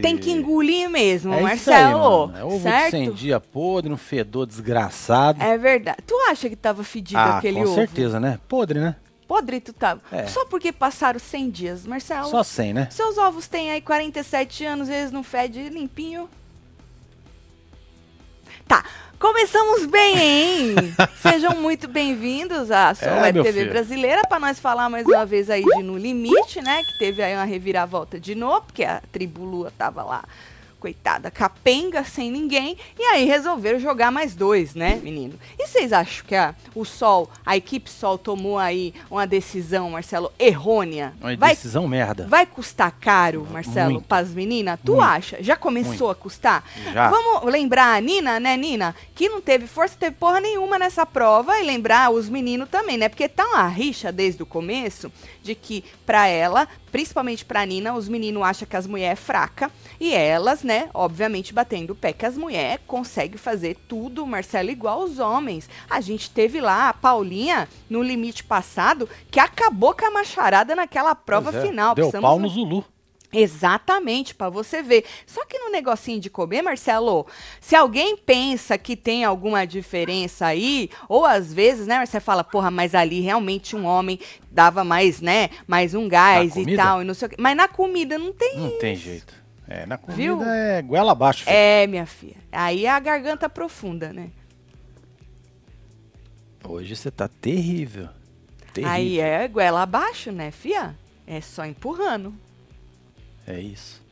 Tem que engolir mesmo, É aí, Marcelo. mano. É ovo certo? 100 dias podre, um fedor desgraçado. É verdade. Tu acha que tava fedido ah, aquele com ovo? certeza, né? Podre, né? Podre tu tava. É. Só porque passaram 100 dias, Marcelo. Só 100, né? Seus ovos têm aí 47 anos, eles não fedem limpinho. Tá, começamos bem, hein? Sejam muito bem-vindos à sua É, Web TV filho. brasileira para nós falar mais uma vez aí de No Limite, né? Que teve aí uma reviravolta de novo, porque a tribo Lua tava lá, coitada, capenga, sem ninguém. E aí resolveram jogar mais dois, né, menino? E vocês acham que a, o Sol, a equipe Sol tomou aí uma decisão, Marcelo, errônea? Uma Vai decisão merda. Vai custar caro, Marcelo, Muito. para as meninas? Tu Muito. acha? Já começou a custar? Já. Vamos lembrar a Nina, né, Nina? Que não teve força, teve porra nenhuma nessa prova. E lembrar os meninos também, né? Porque tá uma rixa desde o começo de que, pra ela, principalmente pra Nina, os meninos acham que as mulheres é fraca. E elas, né, obviamente batendo o pé que as mulheres conseguem fazer tudo, Marcelo, igual os homens. A gente teve lá a Paulinha no limite passado que acabou com a macharada naquela prova é, final. Deu Precisamos pau no Zulu. Exatamente, pra você ver. Só que no negocinho de comer, Marcelo, se alguém pensa que tem alguma diferença aí, ou às vezes, né, você fala, porra, mas ali realmente um homem dava mais, né, mais um gás e tal, e não sei o quê. Mas na comida não tem Não isso. tem jeito. É, na comida Viu? é goela abaixo. filho. É, minha filha. Aí é a garganta profunda, né? Hoje você tá terrível. Terrível. Aí é goela abaixo, né, fia? É só empurrando. É isso.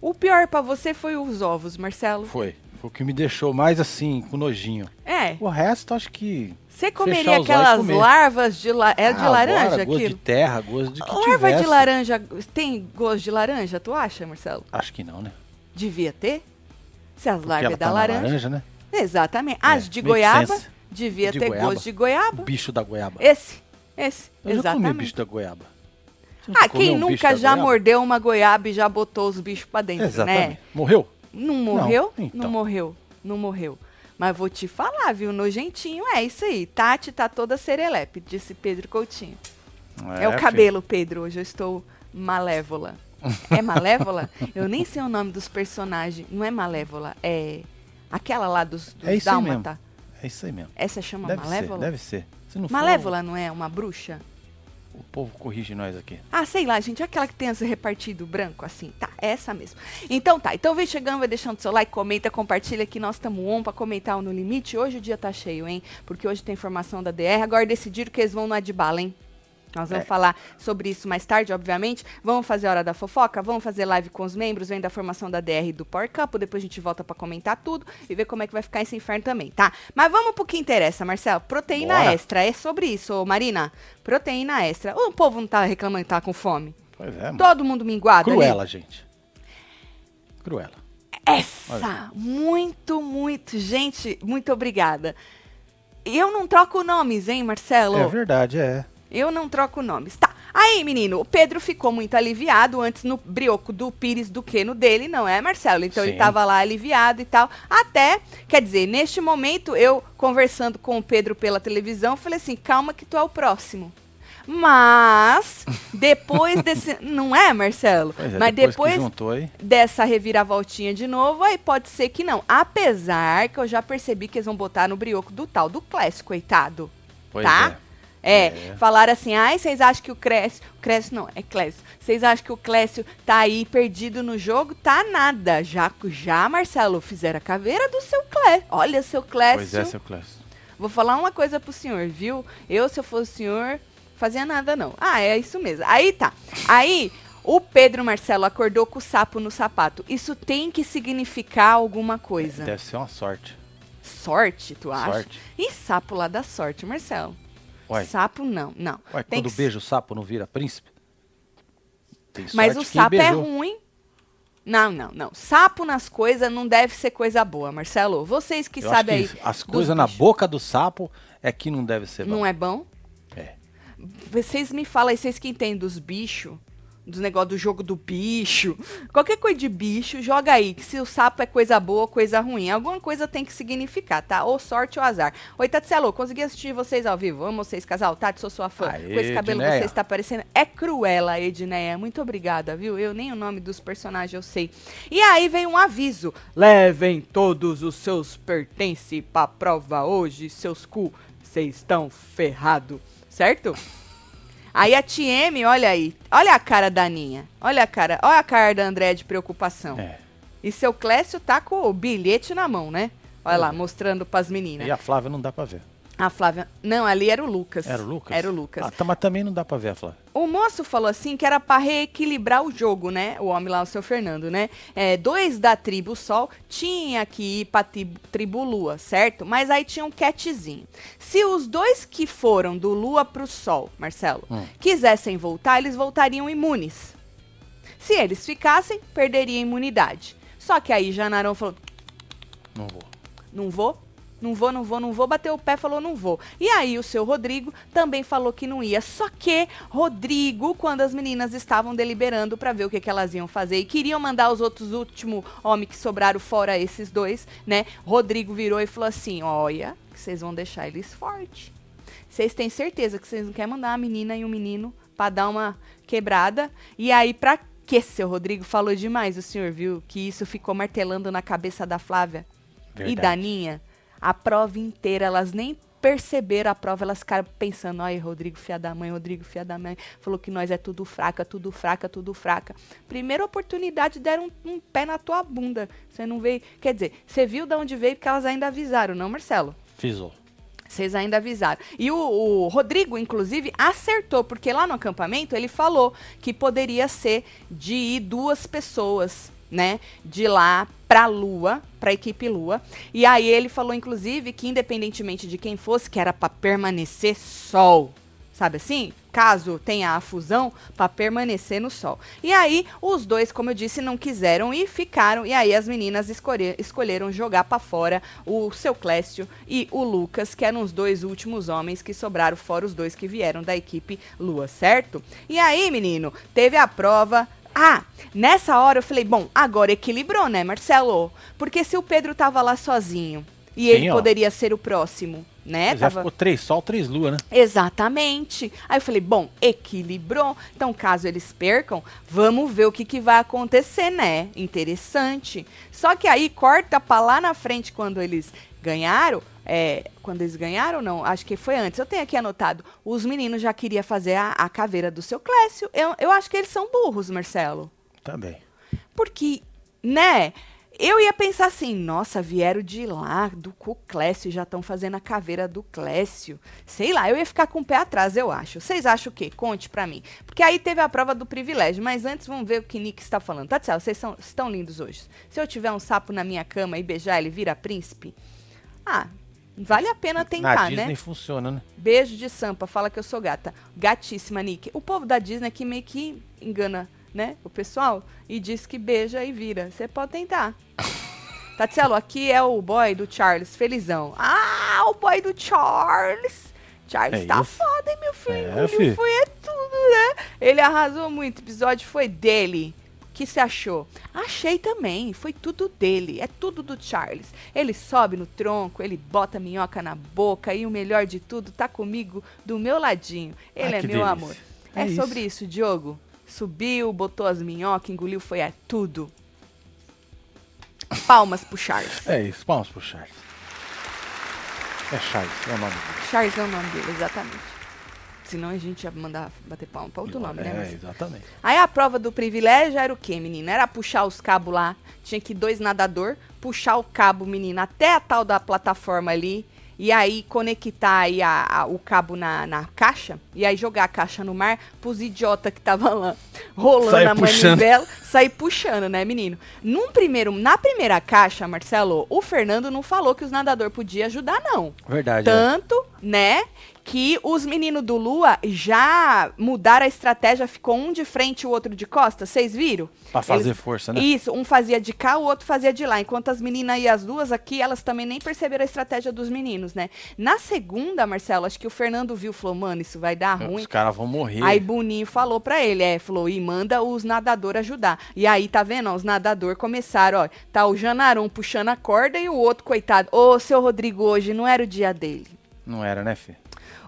O pior pra você foi os ovos, Marcelo. Foi. Foi o que me deixou mais assim, com nojinho. É. O resto, acho que. Você comeria aquelas larvas de, la... é de Ah, laranja bora, gosto de terra, gosto de que Larva tivesse. de laranja tem gosto de laranja, tu acha, Marcelo? Acho que não, né? Devia ter? Se as Porque larvas da tá laranja. laranja, né? Exatamente. As É, de goiaba devia De ter goiaba. gosto de goiaba. O bicho da goiaba. Esse, esse, Eu já comi exatamente. bicho da goiaba. Ah, quem um nunca já goiaba? mordeu uma goiaba e já botou os bichos pra dentro, Exatamente. né? Morreu? Não morreu? Não, Não, então. morreu. Não morreu. Mas vou te falar, viu? Nojentinho é isso aí. Tati tá toda serelepe, disse Pedro Coutinho. É, o filho. cabelo, Pedro. Hoje eu estou malévola. É malévola? eu nem sei o nome dos personagens. Não é malévola, é aquela lá dos, dos É isso Dálmata. É isso aí mesmo. Essa chama Deve malévola? ser, deve ser. Se não for, Malévola não é uma bruxa? O povo corrige nós aqui. Ah, sei lá, gente. Aquela que tem as repartido branco, assim. Tá, essa mesmo. Então tá. Então vem chegando, vai deixando seu like, comenta, compartilha que nós estamos on pra comentar o No Limite. Hoje o dia tá cheio, hein? Porque hoje tem informação da DR. Agora decidiram que eles vão no Adbala, hein? Nós vamos É. falar sobre isso mais tarde, obviamente. Vamos fazer a hora da fofoca, vamos fazer live com os membros, vem da formação da DR e do Power Cup. Depois a gente volta pra comentar tudo e ver como é que vai ficar esse inferno também, tá? Mas vamos pro que interessa, Marcelo. Proteína Bora. extra. É sobre isso, ô Marina. Proteína extra. O povo não tá reclamando que tá com fome. Pois é, mano. Todo mundo minguado ali? Cruela, gente. Cruela. Essa! Muito, muito. Gente, muito obrigada. E eu não troco nomes, hein, Marcelo? É verdade, é. Eu não troco nomes. Tá. Aí, menino, o Pedro ficou muito aliviado antes no brioco do Pires do que no dele, não é, Marcelo? Então ele Sim. tava lá aliviado e tal. Até, quer dizer, neste momento, eu conversando com o Pedro pela televisão, falei assim: calma que tu é o próximo. Mas, depois desse. Não é, Marcelo? É, Mas depois, depois dessa reviravoltinha de novo, aí pode ser que não. Apesar que eu já percebi que eles vão botar no brioco do tal do Clécio, coitado. Pois tá? é. É, É. falaram assim, ai, vocês acham que o Clécio, Clécio não, é Clécio, vocês acham que o Clécio tá aí perdido no jogo? Tá nada, já, já Marcelo, fizeram a caveira do seu Clécio, olha seu Clécio, Pois é, seu Clécio. vou falar uma coisa pro senhor, viu? Eu, se eu fosse o senhor, fazia nada não. Ah, é isso mesmo, aí tá, aí... O Pedro Marcelo acordou com o sapo no sapato. Isso tem que significar alguma coisa. Deve ser uma sorte. Sorte, tu acha? Sorte. E sapo lá da sorte, Marcelo. Uai, Sapo não, não. uai Tem quando que beija o sapo não vira príncipe? Tem Mas o sapo é ruim. Não, não, não. Sapo nas coisas não deve ser coisa boa, Marcelo. Vocês que Eu sabem aí. que as dos coisas na bichos. boca do sapo é que não deve ser bom. Não é bom? É. Vocês me falam aí, vocês que entendem dos bichos, dos negócios do jogo do bicho. Qualquer coisa de bicho, joga aí. Que se o sapo é coisa boa coisa ruim. Alguma coisa tem que significar, tá? Ou sorte ou azar. Oi, Tatselo, consegui assistir vocês ao vivo. Amo vocês, casal. Tati, sou sua fã. Aê, Com esse cabelo Edneia. você está parecendo. É cruela, Edneia. Muito obrigada, viu? Eu nem o nome dos personagens eu sei. E aí vem um aviso. Levem todos os seus pertences pra prova hoje, seus cu. Vocês estão ferrado, certo? Aí a TM, olha aí. Olha a cara da Aninha. Olha a cara. Olha a cara da André de preocupação. É. E seu Clécio tá com o bilhete na mão, né? Olha lá, mostrando pras meninas. E a Flávia não dá pra ver. A Flávia. Não, ali era o Lucas. Era o Lucas? Era o Lucas. Ah, tá, mas também não dá pra ver a Flávia. O moço falou assim que era pra reequilibrar o jogo, né? O homem lá, o seu Fernando, né? É, dois da tribo Sol tinha que ir pra tri- tribo Lua, certo? Mas aí tinha um catzinho. Se os dois que foram do Lua pro Sol, Marcelo, Hum. quisessem voltar, eles voltariam imunes. Se eles ficassem, perderia a imunidade. Só que aí Janarão falou: Não vou. não vou, não vou, não vou, não vou, bateu o pé, falou não vou. E aí o seu Rodrigo também falou que não ia. Só que Rodrigo, quando as meninas estavam deliberando pra ver o que, que elas iam fazer e queriam mandar os outros últimos homens que sobraram fora esses dois, né? Rodrigo virou e falou assim: "Olha, vocês vão deixar eles fortes. Vocês têm certeza que vocês não querem mandar uma menina e um menino pra dar uma quebrada? E aí pra que seu Rodrigo falou demais, o senhor viu que isso ficou martelando na cabeça da Flávia? E Verdade. da Ninha, a prova inteira, elas nem perceberam a prova, elas ficaram pensando, ai, Rodrigo, fia da mãe, Rodrigo, fia da mãe, falou que nós é tudo fraca, tudo fraca, tudo fraca. Primeira oportunidade, deram um, um pé na tua bunda. Você não veio, quer dizer, você viu de onde veio, porque elas ainda avisaram, não, Marcelo? Fisou. Vocês ainda avisaram. E o, o Rodrigo, inclusive, acertou, porque lá no acampamento ele falou que poderia ser de ir duas pessoas, né? De lá pra Lua, pra equipe Lua. E aí ele falou, inclusive, que independentemente de quem fosse, que era pra permanecer sol. Sabe assim? Caso tenha a fusão, pra permanecer no sol. E aí, os dois, como eu disse, não quiseram e ficaram. E aí, as meninas escolhe- escolheram jogar pra fora o seu Clécio e o Lucas, que eram os dois últimos homens que sobraram, fora os dois que vieram da equipe Lua, certo? E aí, menino, teve a prova. Ah, nessa hora eu falei, bom, agora equilibrou, né, Marcelo? Porque se o Pedro tava lá sozinho e Sim, ele ó. poderia ser o próximo, né? Já Tava- ficou três sol, três lua, né? Exatamente. Aí eu falei, bom, equilibrou. Então, caso eles percam, vamos ver o que, que vai acontecer, né? Interessante. Só que aí corta pra lá na frente quando eles ganharam. É, quando eles ganharam, não, acho que foi antes. Eu tenho aqui anotado. Os meninos já queriam fazer a, a caveira do seu Clécio. Eu, eu acho que eles são burros, Marcelo. Também. Porque, né? Eu ia pensar assim, nossa, vieram de lá, do cu Clécio, já estão fazendo a caveira do Clécio. Sei lá, eu ia ficar com o pé atrás, eu acho. Vocês acham o quê? Conte pra mim. Porque aí teve a prova do privilégio, mas antes vamos ver o que Nick está falando. Tatiana, vocês são, estão lindos hoje. Se eu tiver um sapo na minha cama e beijar ele, vira príncipe? Ah, vale a pena Na tentar, Disney né? funciona, né? Beijo de Sampa, fala que eu sou gata. Gatíssima, Nick. O povo da Disney que meio que engana, né? O pessoal e diz que beija e vira. Você pode tentar. Tatielo, aqui é o boy do Charles, felizão. Ah, o boy do Charles. Charles É tá isso. foda, hein, meu filho? É, Ele fi. foi é tudo, né? Ele arrasou muito. O episódio foi dele. Que você achou? Achei também. Foi tudo dele. É tudo do Charles. Ele sobe no tronco, ele bota minhoca na boca e o melhor de tudo tá comigo do meu ladinho. Ele Ai, é meu delícia. amor. É, É isso. sobre isso, Diogo. Subiu, botou as minhocas, engoliu, foi é tudo. Palmas pro Charles. É isso, vamos pro Charles. É Charles, é o nome dele. Charles é o nome dele, exatamente. Senão a gente ia mandar bater palma pra outro nome, né? É, Mas- exatamente. Aí a prova do privilégio era o quê, menina? Era puxar os cabos lá. Tinha que ir dois nadador, puxar o cabo, menina, até a tal da plataforma ali. E aí conectar aí a- a- o cabo na, na caixa. E aí jogar a caixa no mar pros idiota que tava lá rolando Sair a puxando. manivela. Sair puxando, né, menino? Num primeiro, na primeira caixa, Marcelo, o Fernando não falou que os nadadores podiam ajudar, não. Verdade. é. Tanto né? Que os meninos do Lua já mudaram a estratégia, ficou um de frente e o outro de costas. Vocês viram? Pra fazer Eles- força, né? Isso, um fazia de cá, o outro fazia de lá. Enquanto as meninas e as duas aqui, elas também nem perceberam a estratégia dos meninos, né? Na segunda, Marcelo, acho que o Fernando viu, falou, mano, isso vai dar ruim. Os caras vão morrer. Aí Boninho falou pra ele, é, falou, e manda os nadadores ajudar. E aí, tá vendo, ó, os nadadores começaram, ó, tá o Janaron puxando a corda e o outro, coitado, ô, seu Rodrigo, hoje não era o dia dele. Não era, né, Fê?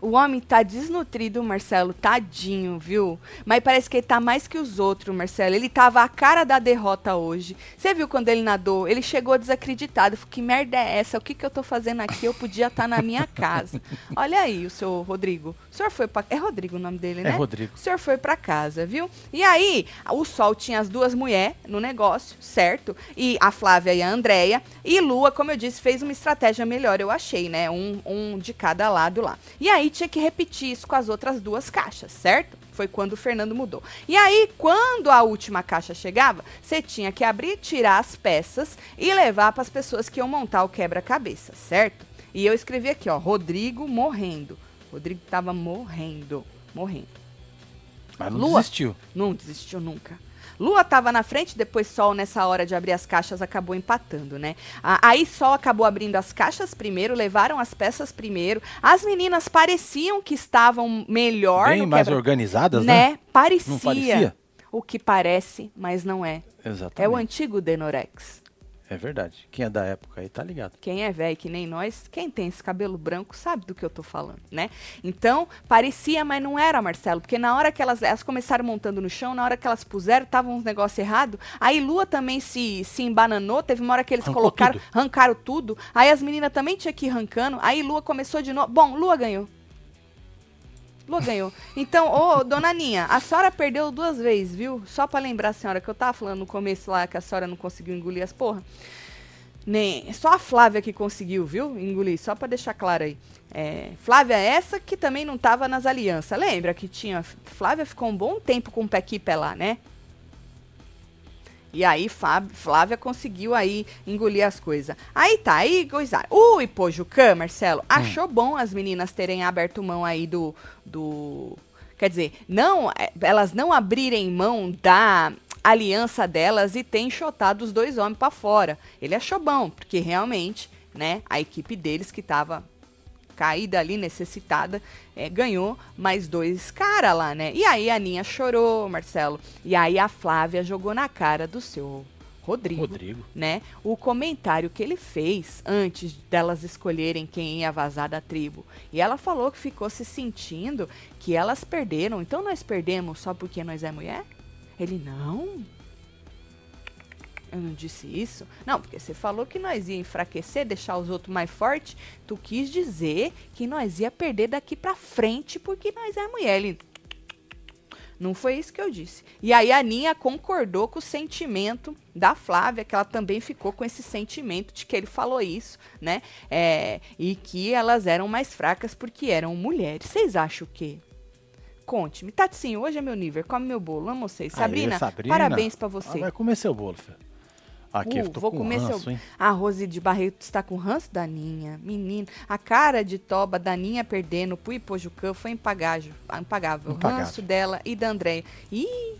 O homem tá desnutrido, Marcelo, tadinho, viu? Mas parece que ele tá mais que os outros, Marcelo. Ele tava a cara da derrota hoje. Você viu quando ele nadou? Ele chegou desacreditado. Falou, que merda é essa? O que que eu tô fazendo aqui? Eu podia estar na minha casa. Olha aí o seu Rodrigo. O senhor foi pra... É Rodrigo o nome dele, É né? Rodrigo. O senhor foi pra casa, viu? E aí, o Sol tinha as duas mulheres no negócio, certo? E a Flávia e a Andréia. E Lua, como eu disse, fez uma estratégia melhor, eu achei, né? Um, um de cada lado lá. E aí tinha que repetir isso com as outras duas caixas, certo? Foi quando o Fernando mudou. E aí, quando a última caixa chegava, você tinha que abrir, tirar as peças e levar para as pessoas que iam montar o quebra-cabeça, certo? E eu escrevi aqui, ó, Rodrigo morrendo. Rodrigo tava morrendo, morrendo. Mas não Lua. desistiu. Não desistiu nunca. Lua tava na frente, depois Sol, nessa hora de abrir as caixas, acabou empatando, né? Aí Sol acabou abrindo as caixas primeiro, levaram as peças primeiro. As meninas pareciam que estavam melhor Bem mais quebra- organizadas, né? né? Parecia. Não parecia? O que parece, mas não é. É o Exatamente. antigo Denorex. É verdade. Quem é da época aí tá ligado. Quem é velho que nem nós, quem tem esse cabelo branco sabe do que eu tô falando, né? Então, parecia, mas não era, Marcelo, porque na hora que elas, elas começaram montando no chão, na hora que elas puseram, tava uns negócio errado. Aí Lua também se, se embananou, teve uma hora que eles Arrancou colocaram, tudo. arrancaram tudo. Aí as meninas também tinham que ir arrancando. Aí Lua começou de novo. Bom, Lua ganhou. Lua ganhou. Então, ô, dona Aninha, a senhora perdeu duas vezes, viu? Só pra lembrar a senhora que eu tava falando no começo lá que a senhora não conseguiu engolir as porra. Nem, só a Flávia que conseguiu, viu? Engolir, só pra deixar claro aí. É, Flávia essa que também não tava nas alianças. Lembra que tinha. Flávia ficou um bom tempo com o pé aqui, pé lá, né? E aí Flávia conseguiu aí engolir as coisas. Aí tá, aí coisa. O Ipojucã, Marcelo, achou bom as meninas terem aberto mão aí do. do quer dizer, não, é, elas não abrirem mão da aliança delas e ter enxotado os dois homens pra fora. Ele achou bom, porque realmente, né, a equipe deles que tava caída ali, necessitada, é, ganhou mais dois caras lá, né? E aí a Aninha chorou, Marcelo. E aí a Flávia jogou na cara do seu Rodrigo, Rodrigo. né? O comentário que ele fez antes delas escolherem quem ia vazar da tribo. E ela falou que ficou se sentindo que elas perderam. Então nós perdemos só porque nós é mulher? Ele, não. Eu não disse isso. Não, porque você falou que nós ia enfraquecer, deixar os outros mais fortes. Tu quis dizer que nós ia perder daqui pra frente porque nós é mulher. Ele, não foi isso que eu disse. E aí a Aninha concordou com o sentimento da Flávia, que ela também ficou com esse sentimento de que ele falou isso, né? É, e que elas eram mais fracas porque eram mulheres. Vocês acham o quê? Conte-me. Tatinho, hoje é meu nível. Come meu bolo. Amo vocês. Aê, Sabrina, Sabrina. parabéns pra Ah, você. vai comer seu bolo, Fê. Aqui, eu Uh, tô vou com comer ranço, seu. hein? A Rose de Barreto está com ranço da Ninha. Menino. A cara de Toba da Ninha perdendo pro Ipojucã foi impagável. impagável. O Impagável. ranço dela e da Andréia. Ih,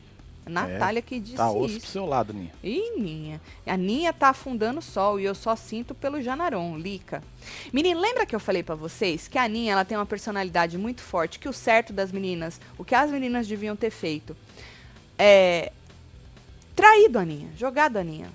a Natália que disse Tá osso pro isso. seu lado, Ninha. Ih, Ninha. A Ninha tá afundando o sol e eu só sinto pelo Janaron, Lica. Menino, lembra que eu falei pra vocês que a Ninha ela tem uma personalidade muito forte, que o certo das meninas, o que as meninas deviam ter feito, é traído a Ninha, jogado a Ninha.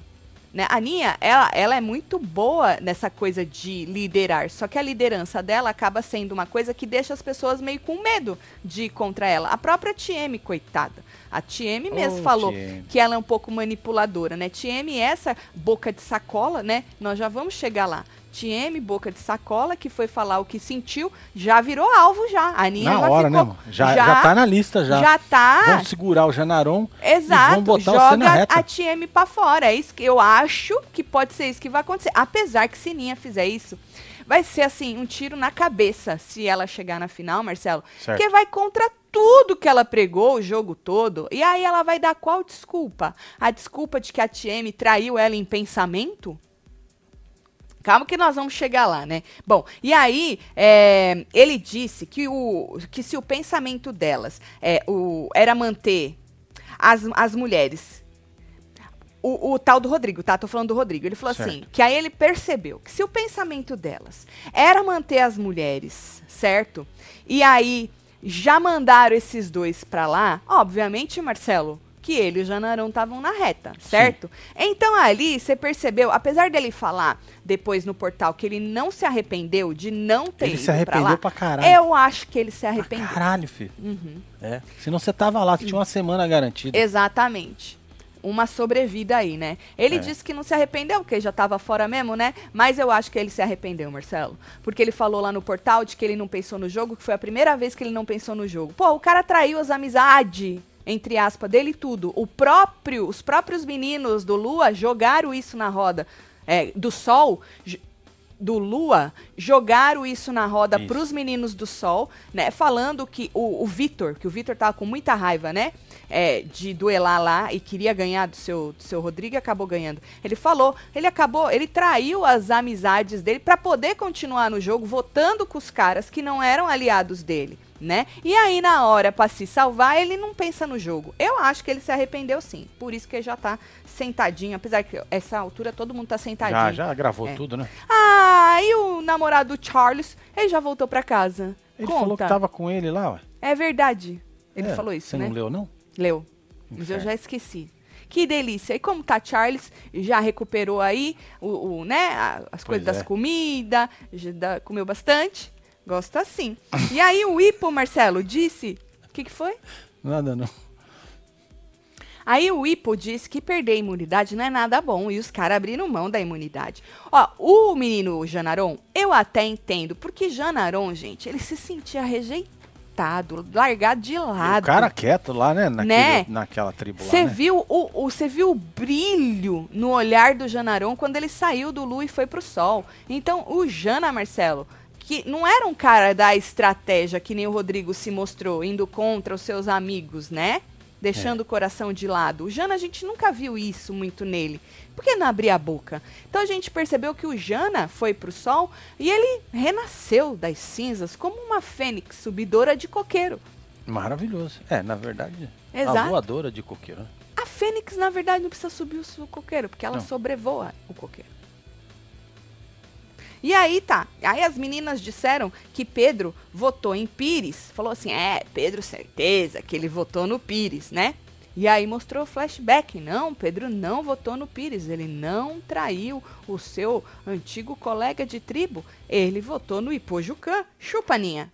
Né? A Ninha, ela, ela é muito boa nessa coisa de liderar, só que a liderança dela acaba sendo uma coisa que deixa as pessoas meio com medo de ir contra ela. A própria TM, coitada. A TM mesmo Ô, falou TM. que ela é um pouco manipuladora, né? TM, essa boca de sacola, né? Nós já vamos chegar lá. TM, boca de sacola, que foi falar o que sentiu, já virou alvo já. A Aninha Na já hora, né, ficou, mano? Já, já, tá na lista, já. já tá. Vamos segurar o Janaron Exato, e vamos botar você na joga reta. a TM pra fora. É isso que eu acho que pode ser isso que vai acontecer. Apesar que se Ninha fizer isso, vai ser assim, um tiro na cabeça se ela chegar na final, Marcelo. Certo. Porque vai contra tudo que ela pregou o jogo todo. E aí ela vai dar qual desculpa? A desculpa de que a TM traiu ela em pensamento? Calma que nós vamos chegar lá, né? Bom, e aí é, ele disse que, o, que se o pensamento delas é, o, era manter as, as mulheres o, o, tal do Rodrigo, tá? Tô falando do Rodrigo. Ele falou Certo. assim: que aí ele percebeu que se o pensamento delas era manter as mulheres, certo? E aí já mandaram esses dois pra lá, obviamente, Marcelo, que ele e o Janarão estavam na reta, certo? Então ali você percebeu, apesar dele falar depois no portal que ele não se arrependeu de não ter Ele ido se pra arrependeu lá, pra caralho. eu acho que ele se Pra arrependeu. caralho, filho. Uhum. É. Senão você tava lá, você tinha uma semana garantida. Exatamente. Uma sobrevida aí, né? Ele É. disse que não se arrependeu, porque já tava fora mesmo, né? Mas eu acho que ele se arrependeu, Marcelo. Porque ele falou lá no portal de que ele não pensou no jogo, que foi a primeira vez que ele não pensou no jogo. Pô, o cara traiu as amizades, entre aspas, dele e tudo. O próprio, os próprios meninos do Lua jogaram isso na roda. É, do Sol, do Lua, jogaram isso na roda Isso. pros meninos do Sol, né? Falando que o, o Vitor, que o Vitor tava com muita raiva, né? é, de duelar lá e queria ganhar do seu, do seu Rodrigo e acabou ganhando. Ele falou, ele acabou, ele traiu as amizades dele pra poder continuar no jogo votando com os caras que não eram aliados dele, né? E aí na hora pra se salvar, ele não pensa no jogo. Eu acho que ele se arrependeu sim. Por isso que ele já tá sentadinho, apesar que essa altura todo mundo tá sentadinho. Já, já gravou É. tudo, né? Ah, e o namorado do Charles, ele já voltou pra casa. Ele Conta. falou que tava com ele lá, ué. É verdade. Ele É, falou isso, Você né? não leu, não? Leu. Mas eu Inferno. já esqueci. Que delícia. E como tá Charles, já recuperou aí o, o, né, as coisas das é. comidas, já dá- comeu bastante. Gosto assim. e aí o Ipo, Marcelo, disse... O que, que foi? Nada, não. Aí o Ipo disse que perder a imunidade não é nada bom e os caras abriram mão da imunidade. Ó, o menino Janaron, eu até entendo, porque Janaron, gente, ele se sentia rejeitado, largado de E lado. o cara quieto lá, né? Naquele, Né? Naquela tribo lá, Você né? viu o, o- viu o brilho no olhar do Janaron quando ele saiu do Lu e foi pro sol. Então, o Jana, Marcelo, que não era um cara da estratégia que nem o Rodrigo se mostrou, indo contra os seus amigos, né? Deixando o coração de lado. O Jana, a gente nunca viu isso muito nele. Por que não abrir a boca? Então a gente percebeu que o Jana foi pro sol e ele renasceu das cinzas como uma fênix subidora de coqueiro. Maravilhoso. É, na verdade, a Exato. voadora de coqueiro. A Fênix, na verdade, não precisa subir o coqueiro, porque ela Não. sobrevoa o coqueiro. E aí tá. Aí as meninas disseram que Pedro votou em Pires. Falou assim: é, Pedro, certeza que ele votou no Pires, né? E aí mostrou o flashback. Não, Pedro não votou no Pires. Ele não traiu o seu antigo colega de tribo. Ele votou no Ipojucã. Chupa, Ninha.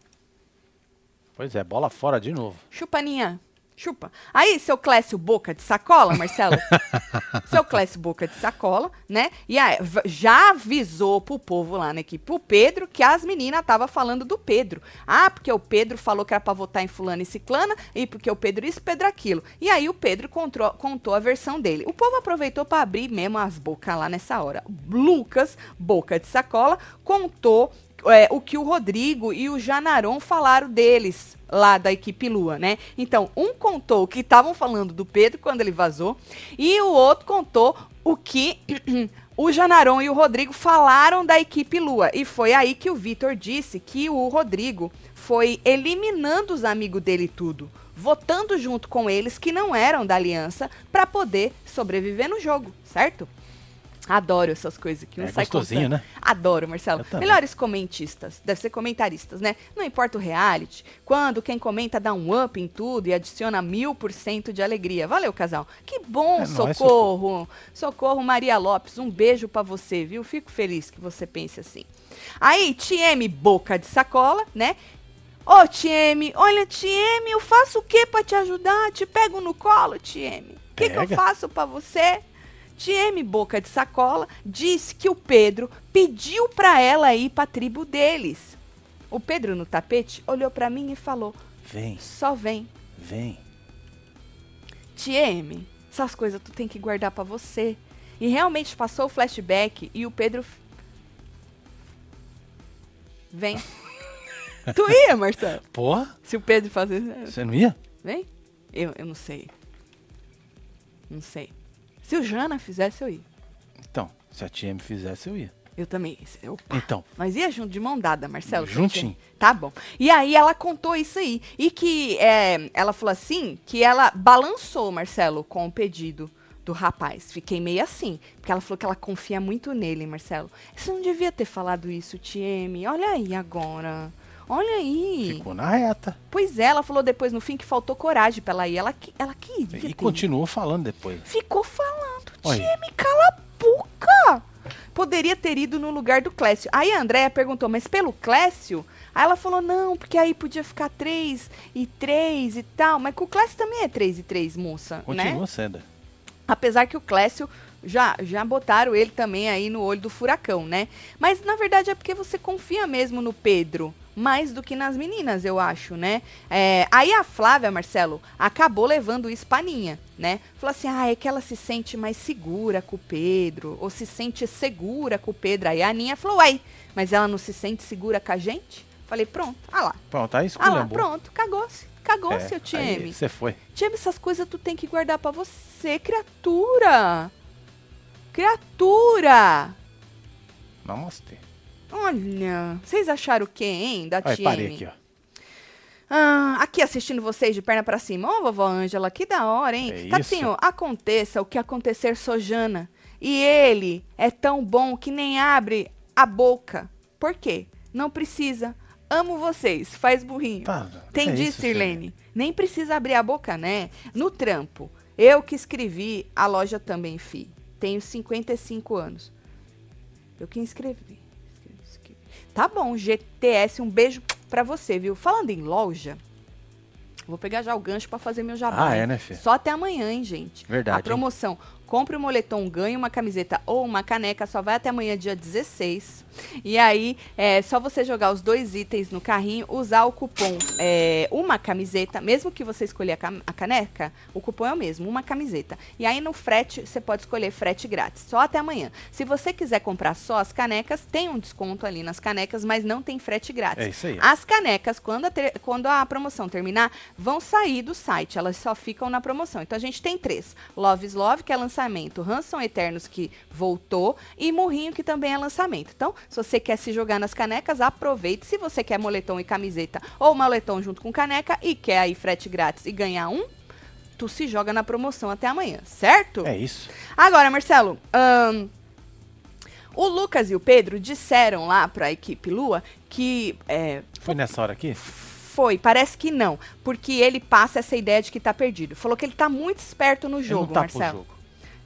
Pois é, bola fora de novo. Chupa, Ninha. Chupa. Aí, seu Clécio Boca de Sacola, Marcelo. seu Clécio Boca de Sacola, né? E aí, já avisou pro povo lá na equipe, pro Pedro, que as meninas estavam falando do Pedro. Ah, porque o Pedro falou que era pra votar em fulano e ciclana, e porque o Pedro isso, Pedro aquilo. E aí o Pedro contou, contou a versão dele. O povo aproveitou pra abrir mesmo as bocas lá nessa hora. Lucas, Boca de Sacola, contou é, o que o Rodrigo e o Janaron falaram deles lá da equipe Lua, né? Então, um contou o que estavam falando do Pedro quando ele vazou e o outro contou o que o Janaron e o Rodrigo falaram da equipe Lua. E foi aí que o Vitor disse que o Rodrigo foi eliminando os amigos dele tudo, votando junto com eles que não eram da aliança para poder sobreviver no jogo, certo? Adoro essas coisas que não É sai gostosinho, contando. né? Adoro, Marcelo. Melhores comentistas. Deve ser comentaristas, né? Não importa o reality. Quando quem comenta dá um up em tudo e adiciona mil por cento de alegria. Valeu, casal. Que bom, É nóis, socorro. socorro, Maria Lopes. Um beijo pra você, viu? Fico feliz que você pense assim. Aí, TM Boca de Sacola, né? Ô, TM, olha, TM, eu faço o que pra te ajudar? Te pego no colo, TM. O que, que eu faço pra você? TM Boca de Sacola disse que o Pedro pediu pra ela ir pra tribo deles. O Pedro no tapete olhou pra mim e falou: Vem, "Só vem, vem. TM. Essas coisas tu tem que guardar pra você." E realmente passou o flashback e o Pedro Vem. tu ia, Marcelo? Porra, Se o Pedro fazer, você não ia? vem? Eu, eu não sei. Não sei. Se o Jana fizesse, eu ia. Então, se a TM fizesse, eu ia. Eu também. Eu, Então, nós ia junto de mão dada, Marcelo. Juntinho. Tá bom. E aí ela contou isso aí. E que é, ela falou assim, que ela balançou, Marcelo, com o pedido do rapaz. Fiquei meio assim. Porque ela falou que ela confia muito nele, Marcelo. Você não devia ter falado isso, Tieme. Olha aí agora. Olha aí. ficou na reta. Pois é, ela falou depois no fim que faltou coragem pra ela ir. Ela, ela queria. E ter continuou falando depois. Ficou falando. Olha. Time, cala a boca. Poderia ter ido no lugar do Clécio. Aí a Andréia perguntou, mas pelo Clécio? Aí ela falou, não, porque aí podia ficar três e três e tal. Mas com o Clécio também é três e três, moça, né? Continua sendo. Apesar que o Clécio já, já botaram ele também aí no olho do furacão, né? Mas na verdade é porque você confia mesmo no Pedro. Mais do que nas meninas, eu acho, né? É, aí a Flávia, Marcelo, acabou levando isso pra Ninha, né? Falou assim: ah, é que ela se sente mais segura com o Pedro, ou se sente segura com o Pedro. Aí a Ninha falou: uai, mas ela não se sente segura com a gente? Falei: pronto, ah lá. Pronto, aí Ah escolheu. lá, pronto, cagou-se. Cagou, É, seu time. Você foi. Tiago, essas coisas tu tem que guardar pra você, criatura. Criatura. Namastê. Olha, vocês acharam o quê, hein, da Aí, Tieme? parei aqui, ó. Ah, aqui assistindo vocês de perna pra cima. Ô, vovó Ângela, que da hora, hein? É Tatinho, aconteça o que acontecer, Sojana. E ele é tão bom que nem abre a boca. Por quê? Não precisa. Amo vocês. Faz burrinho. Tá, Entendi, é isso, Sirlene. Nem precisa abrir a boca, né? No trampo. Eu que escrevi, a loja também, fi. Tenho 55 anos. Eu que escrevi. Tá bom, GTS, um beijo pra você, viu? Falando em loja, vou pegar já o gancho pra fazer meu jabá. Ah, é, hein? né, Fê? Só até amanhã, hein, gente? Verdade, A promoção Compre o moletom, ganhe uma camiseta ou uma caneca, só vai até amanhã, dia 16. E aí, é só você jogar os dois itens no carrinho, usar o cupom é, uma camiseta, mesmo que você escolher a, a caneca, o cupom é o mesmo, uma camiseta. E aí no frete, você pode escolher frete grátis, só até amanhã. Se você quiser comprar só as canecas, tem um desconto ali nas canecas, mas não tem frete grátis. É isso aí. As canecas, quando a, quando a promoção terminar, vão sair do site. Elas só ficam na promoção. Então a gente tem três: Love is Love, que é lançamento, Hanson Eternos, que voltou, e Murrinho, que também é lançamento. Então, se você quer se jogar nas canecas, aproveite. Se você quer moletom e camiseta, ou moletom junto com caneca, e quer aí frete grátis e ganhar um, tu se joga na promoção até amanhã, certo? É isso. Agora, Marcelo, ahn, o Lucas e o Pedro disseram lá pra equipe Lua que é, Foi nessa hora aqui? foi, parece que não, porque ele passa essa ideia de que tá perdido. Falou que ele tá muito esperto no Ele jogo, não tá pro Marcelo. jogo.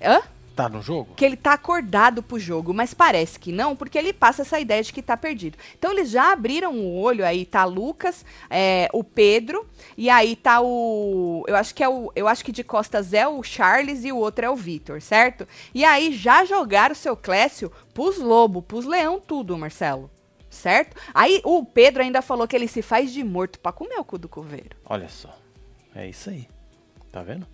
Hã? Tá no jogo? Que ele tá acordado pro jogo, mas parece que não, porque ele passa essa ideia de que tá perdido. Então eles já abriram o olho aí, tá Lucas, é, o Pedro, e aí tá o. Eu acho que é o. Eu acho que de costas é o Charles e o outro é o Vitor, certo? E aí já jogaram o seu Clécio pros lobo, pros leão, tudo, Marcelo. Certo? Aí o Pedro ainda falou que ele se faz de morto pra comer o cu do coveiro. Olha só. É isso aí. Tá vendo?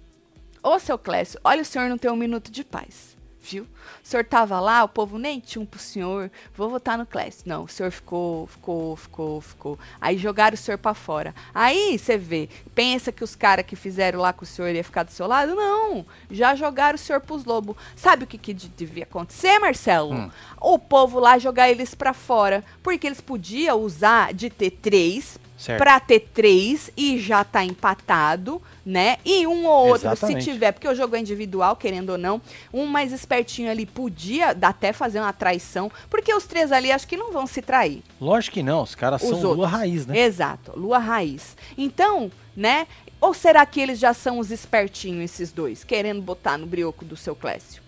Ô, seu Clécio, olha o senhor não tem um minuto de paz, viu? O senhor tava lá, o povo nem tinha um pro senhor, vou votar no Clécio. Não, o senhor ficou, ficou, ficou, ficou. Aí jogaram o senhor pra fora. Aí, você vê, pensa que os caras que fizeram lá com o senhor ia ficar do seu lado? Não, já jogaram o senhor pros lobos. Sabe o que, que de- devia acontecer, Marcelo? Hum. O povo lá jogar eles pra fora, porque eles podiam usar de ter três Pra ter três e já tá empatado, né? E um ou outro, Exatamente. se tiver, porque o jogo é individual, querendo ou não, um mais espertinho ali podia até fazer uma traição, porque os três ali acho que não vão se trair. Lógico que não. Os caras Os são lua outros. raiz, né? Exato, lua raiz. Então, né? Ou será que eles já são os espertinhos, esses dois, querendo botar no brioco do seu Clécio?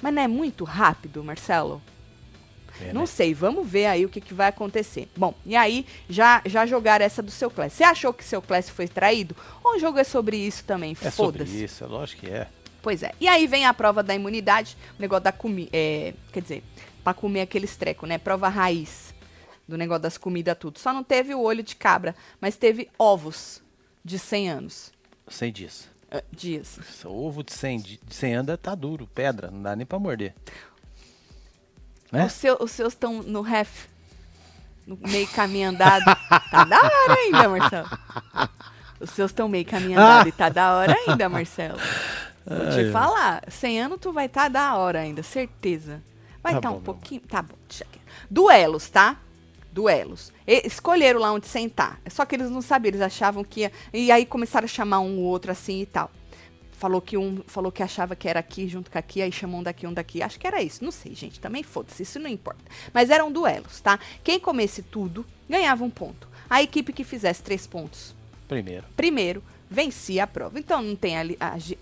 Mas não é muito rápido, Marcelo? É, Não né? sei, vamos ver aí o que, que vai acontecer. Bom, e aí já, já jogaram essa do seu Clécio. Você achou que seu Clécio foi traído? Ou o jogo é sobre isso também? É sobre isso, é lógico que é. Pois é. E aí vem a prova da imunidade, o negócio da comida. quer dizer, pra comer aqueles trecos, né? Prova raiz do negócio das comidas, tudo. Só não teve o olho de cabra, mas teve ovos de 100 anos. Sei disso. ah, dias. Esse ovo de 100, de 100 anda tá duro, pedra, não dá nem pra morder. Né? Os, seu- os seus estão no ref, no meio caminho andado. tá da hora ainda, Marcelo. Os seus estão meio caminho andado e tá da hora ainda, Marcelo. Vou te Ai. falar, 100 anos tu vai estar tá da hora ainda, certeza. Vai Tá estar bom, um meu pouquinho. Tá bom, deixa quieto. Duelos, tá? Duelos. E- escolheram lá onde sentar. Só que eles não sabiam, eles achavam que ia. E aí começaram a chamar um o outro assim e tal. Falou que um falou que achava que era aqui junto com aqui, aí chamou um daqui, um daqui. Acho que era isso. Não sei, gente. Também foda-se, isso não importa. Mas eram duelos, tá? Quem comesse tudo ganhava um ponto. A equipe que fizesse três pontos Primeiro. primeiro vencia a prova. Então não tem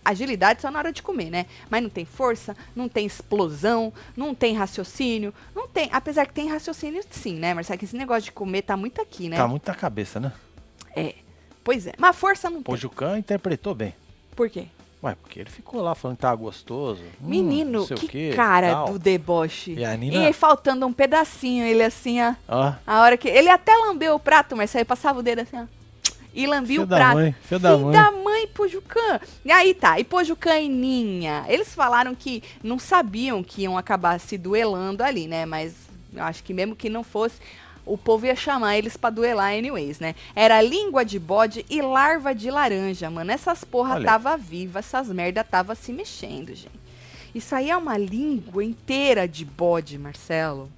agilidade só na hora de comer, né? Mas não tem força, não tem explosão, não tem raciocínio, não tem. Apesar que tem raciocínio sim, né, Marcelo? Que esse negócio de comer tá muito aqui, né? Tá muito na cabeça, né? É. Pois é. Mas força não tem. Jucan interpretou bem. Por quê? Ué, porque ele ficou lá falando que tava gostoso. hum, Menino, o que quê, cara tal. do deboche. E a Nina- E faltando um pedacinho, ele assim, ó. Ó, A hora que. Ele até lambeu o prato, mas aí passava o dedo assim, ó. E lambia o da prato. mãe, filho da mãe. da mãe, Pojucan. E aí tá, e Pojucan e Ninha. Eles falaram que não sabiam que iam acabar se duelando ali, né? Mas eu acho que mesmo que não fosse, o povo ia chamar eles pra duelar anyways, né? Era língua de bode e larva de laranja, mano. Essas porra Olha. tava viva, essas merda tava se mexendo, gente. Isso aí é uma língua inteira de bode, Marcelo.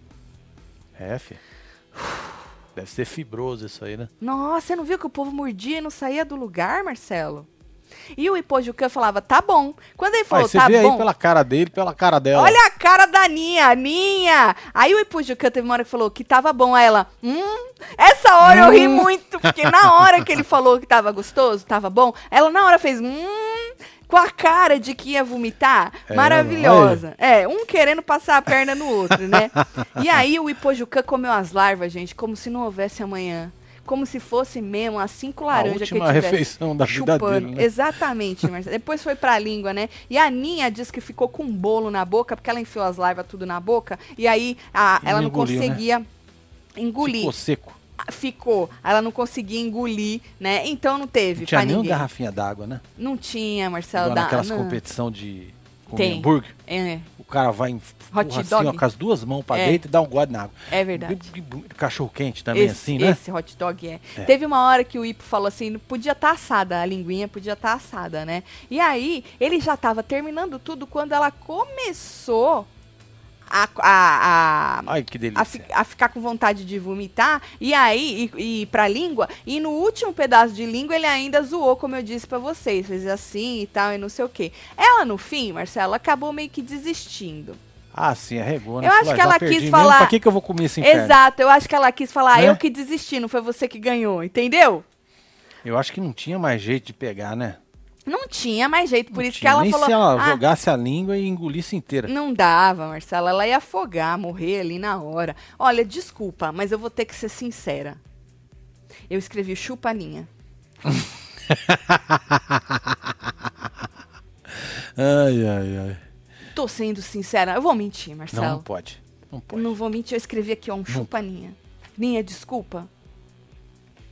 é, fi. Deve ser fibroso isso aí, né? Nossa, você não viu que o povo mordia e não saía do lugar, Marcelo? E o Ipojucan falava, tá bom. Quando ele falou, Aí você tá vê bom. aí pela cara dele, pela cara dela. Olha a cara da Ninha, Ninha! Aí o Ipujucan teve uma hora que falou que tava bom. Aí ela, hum, essa hora eu ri Hum. muito, porque na hora que ele falou que tava gostoso, tava bom, ela na hora fez, hum, com a cara de que ia vomitar. É, Maravilhosa. É, um querendo passar a perna no outro, né? e aí o Ipojucan comeu as larvas, gente, como se não houvesse amanhã. Como se fosse mesmo as cinco laranjas que ele tivesse refeição da vida chupando. dele, né? Exatamente, Marcelo. Depois foi pra língua, né? E a Ninha disse que ficou com um bolo na boca, porque ela enfiou as larvas tudo na boca, e aí a- ela não engoliu, né? conseguia engolir. Ficou Ficou. seco. Ela não conseguia engolir, né? Então não teve Não tinha nem garrafinha d'água, né? Não tinha, Marcelo. Igual da- naquelas competição de comer Tem. hambúrguer. É, cara vai em Hot assim, ó, com as duas mãos pra É. dentro e dá um gole na água. é verdade. Cachorro quente também, esse, assim, né? Esse hot dog é. É. Teve uma hora que o Ipo falou assim, podia estar assada, a linguinha podia estar assada, né? E aí, ele já tava terminando tudo quando ela começou a, a, a, Ai, que a, delícia. fi- a ficar com vontade de vomitar, e aí, e, e pra língua, e no último pedaço de língua ele ainda zoou, como eu disse pra vocês, fez assim e tal, e não sei o quê. Ela, no fim, Marcela, acabou meio que desistindo. Ah, sim, arregou, né? Eu acho ah, que ela quis mesmo, falar- Pra que, que eu vou comer esse inferno? Exato, eu acho que ela quis falar, Né? eu que desisti, não foi você que ganhou, entendeu? Eu acho que não tinha mais jeito de pegar, né? Não tinha mais jeito, por Não isso que tinha, ela Nem falou. se ela "Ah, jogasse a língua e engolisse inteira. Não dava, Marcela. Ela ia afogar, morrer ali na hora. Olha, desculpa, mas eu vou ter que ser sincera. Eu escrevi chupaninha. Ai, ai, ai. Tô sendo sincera. Eu vou mentir, Não, Marcelo. não pode. Não pode. Não vou mentir, eu escrevi aqui ó, um chupaninha. Ninha, desculpa.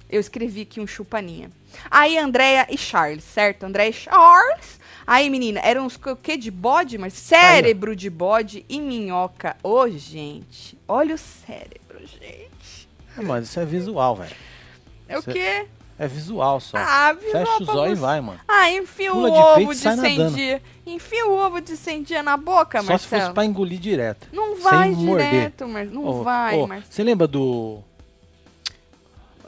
Eu escrevi aqui um chupaninha. Aí, Andréia e Charles, certo? Andréia e Charles. Aí, menina, eram uns o quê de bode, mas cérebro de bode e minhoca. Ô, gente, olha o cérebro, gente. É, mas isso é visual, velho. É o Cê- quê? É visual só. Ah, viu? Fecha os olhos e vai, mano. Ah, enfia Pula o de ovo de sai 100 nadando. dias. Enfia o ovo de 100 dias na boca, Só se Marcelo. fosse pra engolir direto. Não vai direto, Marcelo. Não Ô, vai, ô, Marcelo. Você lembra do.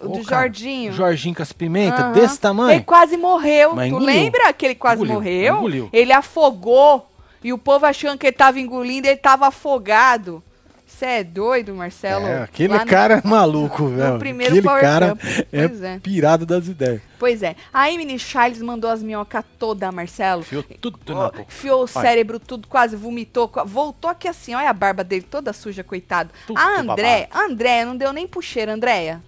O do cara, Jordinho. Jorginho com as pimentas, Aham. desse tamanho? Ele quase morreu. Mas tu engoliu. lembra que ele quase Engoliu, morreu? engoliu. Ele afogou. E o povo achando que ele tava engolindo, ele tava afogado. Você é doido, Marcelo? É, aquele no- cara é maluco, velho. primeiro Aquele cara é é. pirado das ideias. Pois é. Aí, menino Charles mandou as minhocas toda, Marcelo. Fiou tudo na boca. Fiou o cérebro tudo, quase vomitou. Voltou aqui assim, olha a barba dele toda suja, coitado. Tudo a André, a Andréia não deu nem cheiro, Andréia.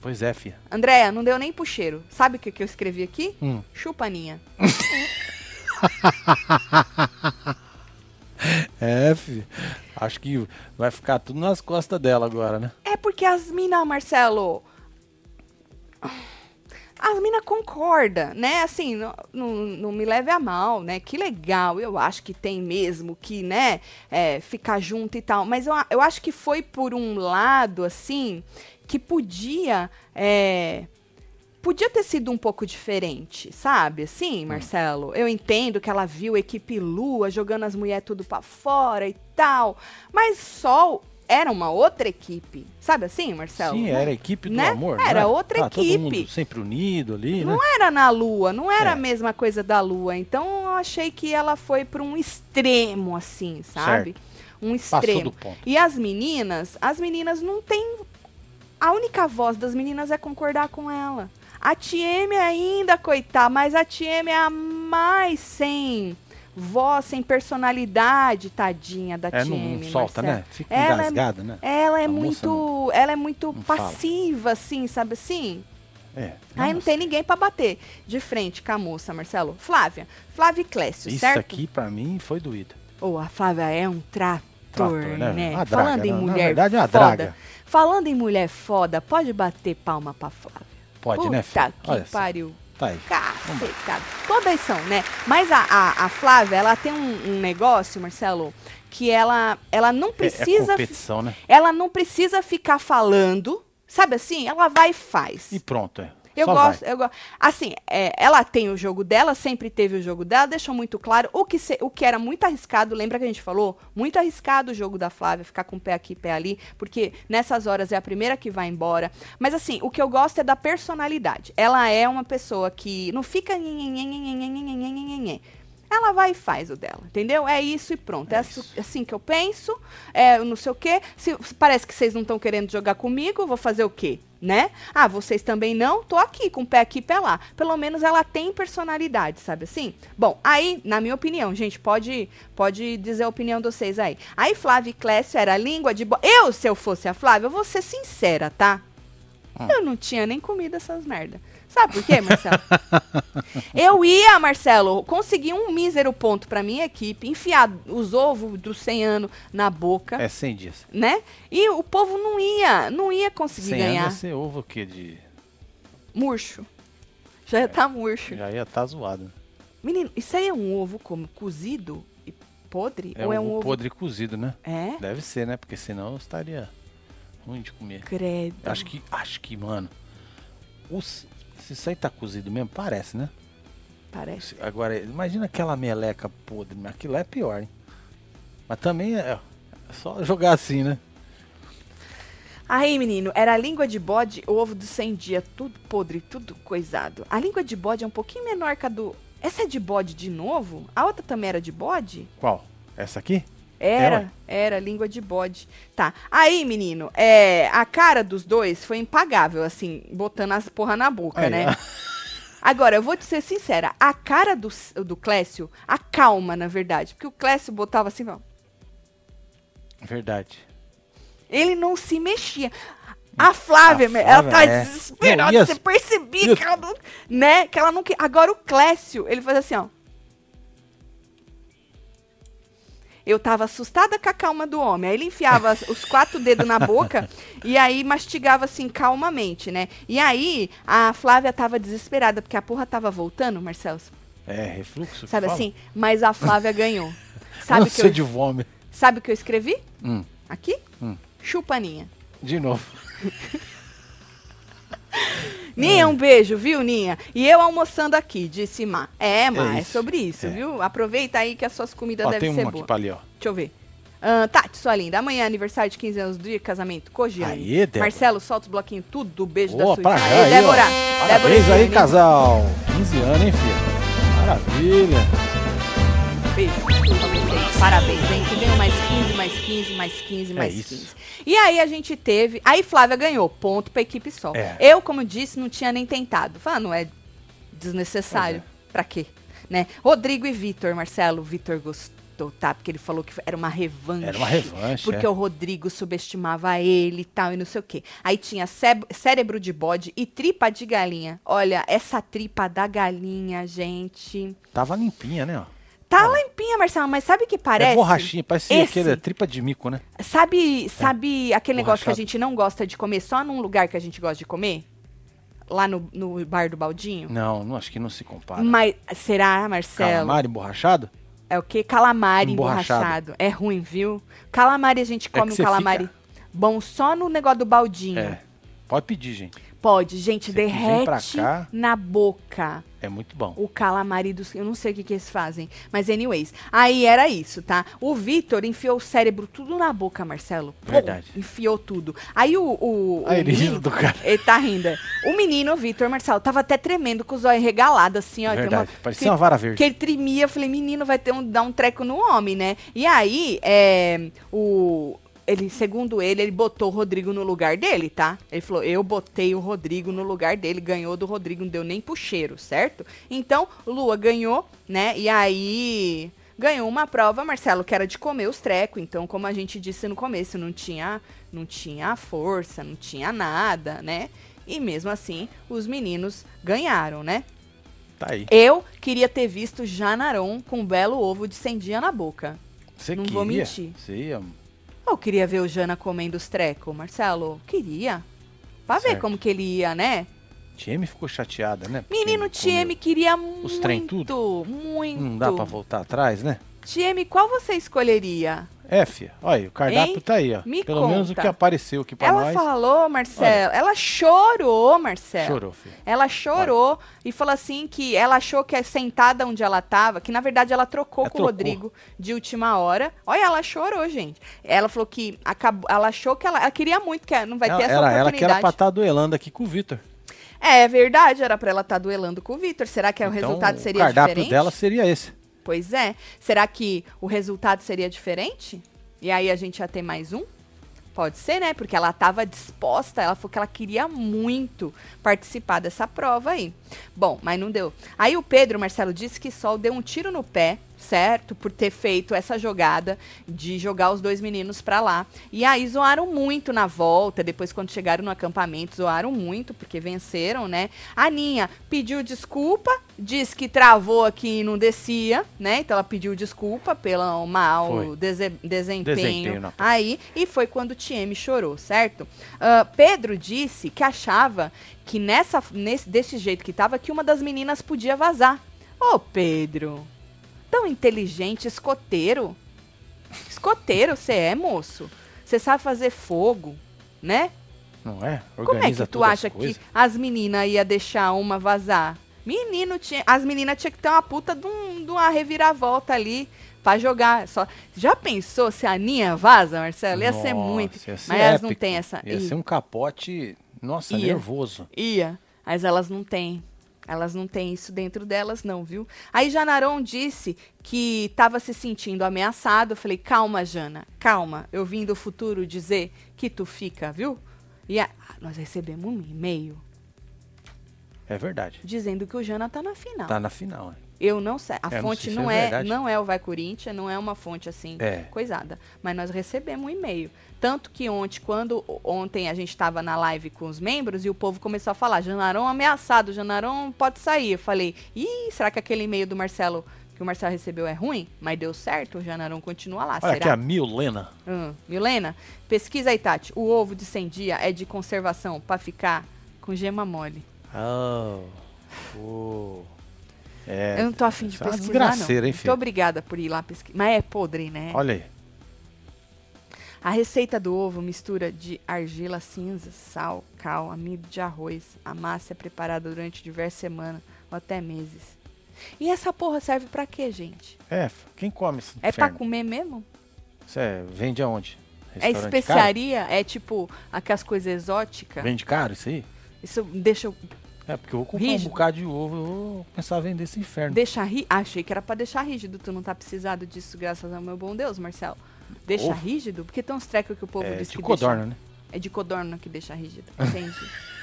Pois é, filha. Andréia, não deu nem pro cheiro. Sabe o que, que eu escrevi aqui? Hum. Chupaninha. É, filha. Acho que vai ficar tudo nas costas dela agora, né? É porque as minas, Marcelo. As minas concordam, né? Assim, não, não, não me leve a mal, né? Que legal, eu acho que tem mesmo que, né, é, ficar junto e tal. Mas eu, eu acho que foi por um lado, assim, que podia. É, podia ter sido um pouco diferente, sabe? Assim, Marcelo, eu entendo que ela viu a equipe Lua jogando as mulheres tudo pra fora e tal, mas Sol era uma outra equipe, sabe assim, Marcelo? Sim, era a equipe do Né? amor. Era né? outra Ah, Todo equipe. mundo sempre unido ali, né? Não era na Lua, não era É. a mesma coisa da Lua. Então eu achei que ela foi para um extremo, assim, sabe? Um Passou extremo. do ponto. E as meninas, as meninas não têm. A única voz das meninas é concordar com ela. A TM ainda, coitada, mas a TM é a mais sem voz, sem personalidade, tadinha da É, TM. não, solta, Marcelo. né? Fica Ela é- engasgada, né? Ela é A muito, ela é muito não fala. passiva, assim, sabe assim? É. Aí não tem ninguém pra bater de frente com a moça, Marcelo. Flávia, Flávia e Clécio, Isso certo? aqui, pra mim, foi doído. Ou a Flávia é um trator, Trator, né? né? Falando draga, em na- na mulher verdade, é uma foda. draga. Falando em mulher foda, pode bater palma pra Flávia. Pode, Puta né, filho? que Olha pariu. Tá aí. Cacetado. Todas são, né? Mas a, a, a Flávia, ela tem um, um negócio, Marcelo, que ela, ela não É- É, precisa. competição, né? ela não precisa ficar falando. Sabe assim? Ela vai e faz. E pronto, é. Eu Só gosto, vai. eu gosto. Assim, é, ela tem o jogo dela, sempre teve o jogo dela, deixou muito claro o que, se- o que era muito arriscado. Lembra que a gente falou? Muito arriscado o jogo da Flávia, ficar com o pé aqui, pé ali, porque nessas horas é a primeira que vai embora. Mas assim, o que eu gosto é da personalidade. Ela é uma pessoa que não fica ela vai e faz o dela, entendeu? É isso e pronto. É, é assim, isso. É assim que eu penso, é não sei o quê. Se, parece que vocês não estão querendo jogar comigo, vou fazer o quê? Né? Ah, vocês também não? Tô aqui, com o pé aqui e pé lá. Pelo menos ela tem personalidade, sabe assim? Bom, aí, na minha opinião, gente, pode, pode dizer a opinião de vocês aí. Aí Flávia e Clécio era língua de... Bo... Eu, se eu fosse a Flávia, eu vou ser sincera, tá? Eu não tinha nem comido essas merda. Sabe por quê, Marcelo? eu ia, Marcelo, conseguir um mísero ponto pra minha equipe, enfiar os ovos do 100 anos na boca, É 100 dias. né? E o povo não ia, não ia conseguir 100 anos ganhar. ia ser ovo o quê? De... Murcho. Já tá murcho. Já ia estar zoado. Menino, isso aí é um ovo como cozido e podre? É, Ou é um um ovo... podre cozido, né? É? Deve ser, né? Porque senão estaria ruim de comer. Credo. Acho que, acho que, mano. os- se isso aí tá cozido mesmo, parece, né? Parece. Agora, imagina aquela meleca podre, aquilo é pior, hein? Mas também é, é só jogar assim, né? Aí, menino, era a língua de bode, o ovo do 100 dias, tudo podre, tudo coisado. A língua de bode é um pouquinho menor que a do... Essa é de bode de novo? A outra também era de bode? Qual? Essa aqui? Era, É, era língua de bode. Tá. Aí, menino, é, a cara dos dois foi impagável, assim, botando as porra na boca, né? Agora, eu vou te ser sincera, a cara do, do Clécio, a calma, na verdade, porque o Clécio botava assim, ó, Verdade. ele não se mexia. A Flávia, A me- ela tá Flávia, é. desesperada, Não, você percebia que ela não, né, que ela não Agora o Clécio, ele faz assim, ó. Eu tava assustada com a calma do homem. Aí ele enfiava os quatro dedos na boca e aí mastigava assim calmamente, né? E aí a Flávia tava desesperada porque a porra tava voltando, Marcelo. É, refluxo. Sabe assim? Mas a Flávia ganhou. Sabe o que eu, de vômito. sabe o que eu escrevi? Hum, Aqui? Hum. Chupaninha. de novo. Ninha, um beijo, viu, Ninha? E eu almoçando aqui, disse Má. É, Má, é, isso. sobre isso, É. viu? Aproveita aí que as suas comidas Ó, devem tem ser uma aqui boas. pra ali, ó. Deixa eu ver. Ah, Tati, sua linda. Amanhã é aniversário de 15 anos do dia, casamento Cogiane. Aí, Débora. Marcelo, solta os bloquinhos tudo do beijo Boa, da pra sua já Ei, aí, Débora. ó. Débora Parabéns aí, Giannini. casal. 15 anos, hein, filho? Maravilha. Beijo pra vocês. Parabéns, hein? Que venham mais 15, mais 15, mais 15, mais É isso. 15. E aí a gente teve. Aí Flávia ganhou, ponto pra equipe só. É. Eu, como disse, não tinha nem tentado. Falei, ah, não é desnecessário. Pois Pra quê? Né? Rodrigo e Vitor, Marcelo, Vitor gostou, tá? Porque ele falou que era uma revanche. Era uma revanche, Porque é. o Rodrigo subestimava ele e tal, e não sei o quê. Aí tinha cé- cérebro de bode e tripa de galinha. Olha, essa tripa da galinha, gente. Tava limpinha, né? Tá limpinha, Marcelo, mas sabe o que parece? É borrachinha, parece Esse. aquele tripa de mico, né? Sabe, sabe aquele negócio que a gente não gosta de comer só num lugar que a gente gosta de comer? Lá no, no bar do Baldinho? Não, não acho que não se compara. Mas será, Marcelo? Calamar emborrachado? É o que? Calamari Emborrachado. emborrachado. É ruim, viu? Calamari a gente É come que um calamari fica- bom só no negócio do baldinho. É. Pode pedir, gente. Pode, gente, Você derrete na boca É muito bom. o calamari dos. Eu não sei o que, que eles fazem. Mas, anyways. Aí era isso, tá? O Vitor enfiou o cérebro tudo na boca, Marcelo. Pum, Verdade. enfiou tudo. Aí o. o, o Aí ele rindo do cara. Ele tá rindo. O menino, o Vitor Marcelo, tava até tremendo com os olhos regalados, assim, ó. tem uma- Verdade. Parecia uma vara verde. que ele tremia, eu falei, menino, vai ter um, dar um treco no homem, né? E aí, é, o, ele, segundo ele, ele botou o Rodrigo no lugar dele, tá? Ele falou, eu botei o Rodrigo no lugar dele, ganhou do Rodrigo, não deu nem pro cheiro, certo? Então, Lua ganhou, né? E aí, ganhou uma prova, Marcelo, que era de comer os trecos. Então, como a gente disse no começo, não tinha, não tinha força, não tinha nada, né? E mesmo assim, os meninos ganharam, né? Tá aí. Eu queria ter visto Janaron com um belo ovo de sendia na boca. Você não queria? vou mentir. Você ia... Eu queria ver o Jana comendo os trecos, Marcelo. Queria. Pra ver Certo. como que ele ia, né? Tieme ficou chateada, né? Porque Menino Tieme queria muito, trem tudo? muito. Não dá pra voltar atrás, né? Tieme, qual você escolheria? É, fia. Olha, o cardápio Hein? tá aí, ó. Me Pelo menos o conta. que apareceu aqui pra ela nós. falou, Marcelo. Ela chorou, Marcelo. Chorou, filho. Ela chorou e falou assim que ela achou que é sentada onde ela tava, que na verdade ela trocou Ela com o trocou. Rodrigo de última hora. Olha, ela chorou, gente. Ela falou que acabou, ela achou que ela, ela queria muito que não vai ela, ter essa ela, ela que era oportunidade. pra estar duelando aqui com o Vitor. É, é verdade, era pra ela estar duelando com o Vitor. Será que o Então, resultado seria o cardápio diferente? dela seria esse. Pois é. Será que o resultado seria diferente? E aí a gente ia ter mais um? Pode ser, né? Porque ela estava disposta, ela falou que ela queria muito participar dessa prova aí. Bom, mas não deu. Aí o Pedro Marcelo disse que Sol deu um tiro no pé, certo? Por ter feito essa jogada de jogar os dois meninos pra lá. E aí zoaram muito na volta, depois quando chegaram no acampamento, zoaram muito, porque venceram, né? A Aninha pediu desculpa, disse que travou aqui e não descia, né? Então ela pediu desculpa pelo mau dese- desempenho, Desempenho aí, e foi quando o Tieme chorou, certo? Ah, Pedro disse que achava que nessa, nesse, desse jeito que tava, que uma das meninas podia vazar. Ô, Pedro, tão inteligente, escoteiro. Escoteiro você é, moço. Você sabe fazer fogo, né? Não é? Como é Organiza que tu acha que as meninas ia deixar uma vazar? Menino tinha, as meninas tinha que ter uma puta de, um- de uma reviravolta ali pra jogar. Só já pensou se a Aninha vaza, Marcelo? Ia ser Nossa, muito. ia ser mas elas não épico. têm essa. Ia Ih, ser um capote, nossa, Ia. nervoso. Ia, mas elas não têm. Elas não têm isso dentro delas, não, viu? Aí Janaron disse que estava se sentindo ameaçado. Eu falei, calma, Jana, calma. Eu vim do futuro dizer que tu fica, viu? E a- nós recebemos um e-mail É verdade. dizendo que o Jana tá na final. Tá na final. é. Eu não sei. A É, não fonte se não é é, não é o Vai Corinthians, não é uma fonte assim, É. coisada. Mas nós recebemos um e-mail. Tanto que ontem, quando ontem a gente estava na live com os membros e o povo começou a falar, Janarão ameaçado, Janarão pode sair. Eu falei, ih, será que aquele e-mail do Marcelo que o Marcelo recebeu é ruim? Mas deu certo, o Janarão continua lá. Olha aqui será? a Milena. Hum, Milena, pesquisa aí, Tati. O ovo de 100 dia é de conservação para ficar com gema mole. Oh. oh. É, Eu não tô afim de é pesquisar, não. hein, Muito obrigada por ir lá pesquisar. Mas é podre, né? olha aí. A receita do ovo mistura de argila cinza, sal, cal, amido de arroz. A massa é preparada durante diversas semanas ou até meses. E essa porra serve pra quê, gente? É, quem come esse É pra inferno? comer mesmo? Você vende aonde? É especiaria? É tipo aquelas coisas exóticas? Caro? Vende caro isso aí? Isso deixa, É, porque eu vou comprar Rígido. um bocado de ovo, eu vou começar a vender esse inferno. deixa rígido. Achei que era pra deixar rígido. Tu não tá precisado disso, graças ao meu bom Deus, Marcelo. Deixa Ovo? rígido? Porque tem uns trecos que o povo é, diz de que codorna, deixa... né? É de codorna que deixa rígido. Entendi.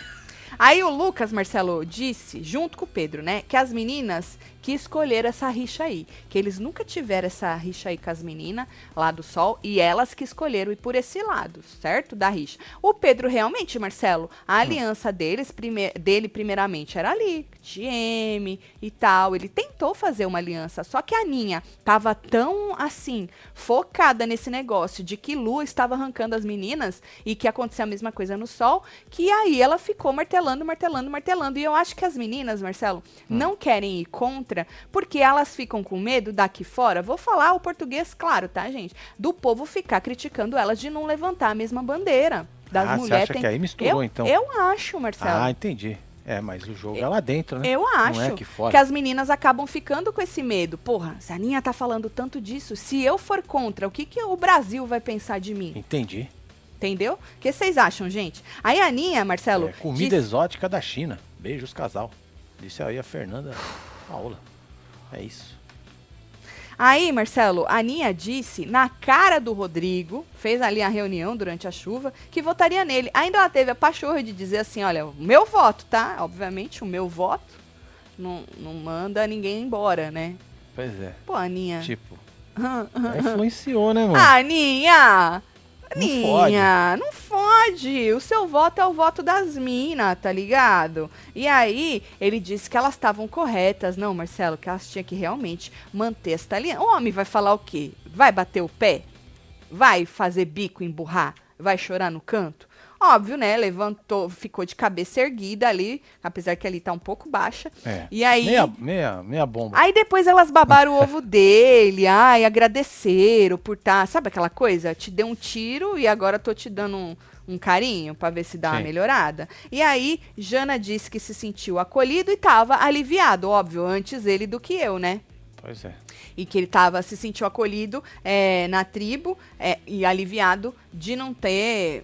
Aí o Lucas, Marcelo, disse, junto com o Pedro, né, que as meninas que escolheram essa rixa aí. Que eles nunca tiveram essa rixa aí com as meninas lá do Sol e elas que escolheram ir por esse lado, certo? Da rixa. O Pedro realmente, Marcelo, a aliança deles, prime dele primeiramente era ali, TM e tal. Ele tentou fazer uma aliança, só que a Ninha tava tão assim, focada nesse negócio de que Lu estava arrancando as meninas e que acontecia a mesma coisa no Sol, que aí ela ficou martelando, martelando, martelando. E eu acho que as meninas, Marcelo, não querem ir contra porque elas ficam com medo daqui fora. Vou falar o português claro, tá, gente? Do povo ficar criticando elas de não levantar a mesma bandeira. das ah, você mulheres acha tem. que aí misturou, eu, então? eu acho, Marcelo. Ah, entendi. É, mas o jogo é lá dentro, né? Eu acho Não é aqui fora. que as meninas acabam ficando com esse medo. Porra, se a Aninha tá falando tanto disso, se eu for contra, o que, que o Brasil vai pensar de mim? Entendi. Entendeu? O que vocês acham, gente? Aí a Aninha, Marcelo. É, comida disse- exótica da China. Beijos, casal. Disse aí a Fernanda Paula. É isso. Aí, Marcelo, a Aninha disse na cara do Rodrigo, fez ali a reunião durante a chuva, que votaria nele. Ainda ela teve a pachorra de dizer assim: olha, o meu voto, tá? Obviamente, o meu voto não, não manda ninguém embora, né? Pois é. Pô, Aninha. Tipo, influenciou, né, mano? Ah, Aninha! Não Aninha, não fode. O seu voto é o voto das minas, tá ligado? E aí, ele disse que elas estavam corretas. Não, Marcelo, que elas tinham que realmente manter esta aliança. O homem vai falar o quê? Vai bater o pé? Vai fazer bico, emburrar? Vai chorar no canto? Óbvio, né? Levantou, ficou de cabeça erguida ali, apesar que ali tá um pouco baixa. É. E aí. Meia, meia, meia bomba. Aí depois elas babaram o ovo dele, ai, agradeceram por tá, sabe aquela coisa? Te dei um tiro e agora tô te dando um, um carinho pra ver se dá uma Sim. melhorada. E aí, Jana disse que se sentiu acolhido e tava aliviado, óbvio, antes ele do que eu, né? Pois é. E que ele tava, se sentiu acolhido é, na tribo é, e aliviado de não ter.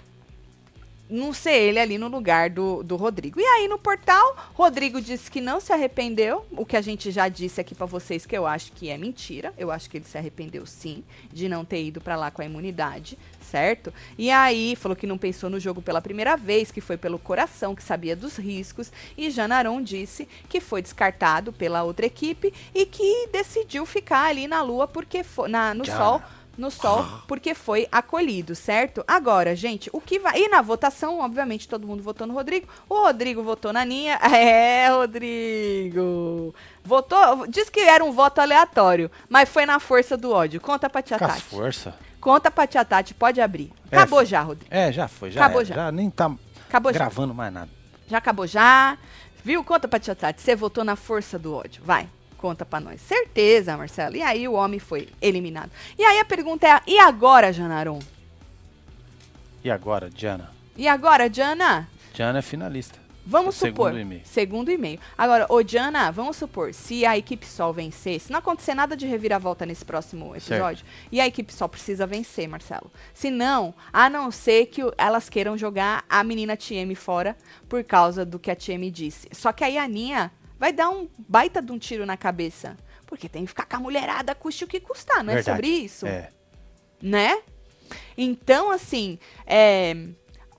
Não ser ele ali no lugar do, do Rodrigo. E aí no portal, Rodrigo disse que não se arrependeu, o que a gente já disse aqui pra vocês que eu acho que é mentira. Eu acho que ele se arrependeu sim de não ter ido pra lá com a imunidade, certo? E aí falou que não pensou no jogo pela primeira vez, que foi pelo coração, que sabia dos riscos. E Janaron disse que foi descartado pela outra equipe e que decidiu ficar ali na lua porque fo- na, no sol no sol porque foi acolhido, certo? Agora, gente, o que vai. E na votação, obviamente, todo mundo votou no Rodrigo. O Rodrigo votou na Ninha. É, Rodrigo. Votou. Diz que era um voto aleatório, mas foi na força do ódio. Conta pra tia Tati. força. Conta pra tia Tati, pode abrir. É, Acabou fi- já, Rodrigo. É, já foi. Já, Acabou era. já. nem tá Acabou já. gravando mais nada. Já acabou já. Viu? Conta pra tia Tati. Você votou na força do ódio. Vai. Conta pra nós. Certeza, Marcelo. E aí o homem foi eliminado. E aí a pergunta é: e agora, Janaron? E agora, Diana? E agora, Diana? Diana é finalista. Vamos Segundo supor. Segundo e-mail. Agora, ô Diana, vamos supor, se a equipe Sol vencer, se não acontecer nada de reviravolta nesse próximo episódio, e a equipe Sol precisa vencer, Marcelo. Se não, a não ser que elas queiram jogar a menina TM fora por causa do que a TM disse. Só que aí a Aninha vai dar um baita de um tiro na cabeça. Porque tem que ficar com a mulherada, custe o que custar, não é Verdade. sobre isso? É. né? Então, assim, é,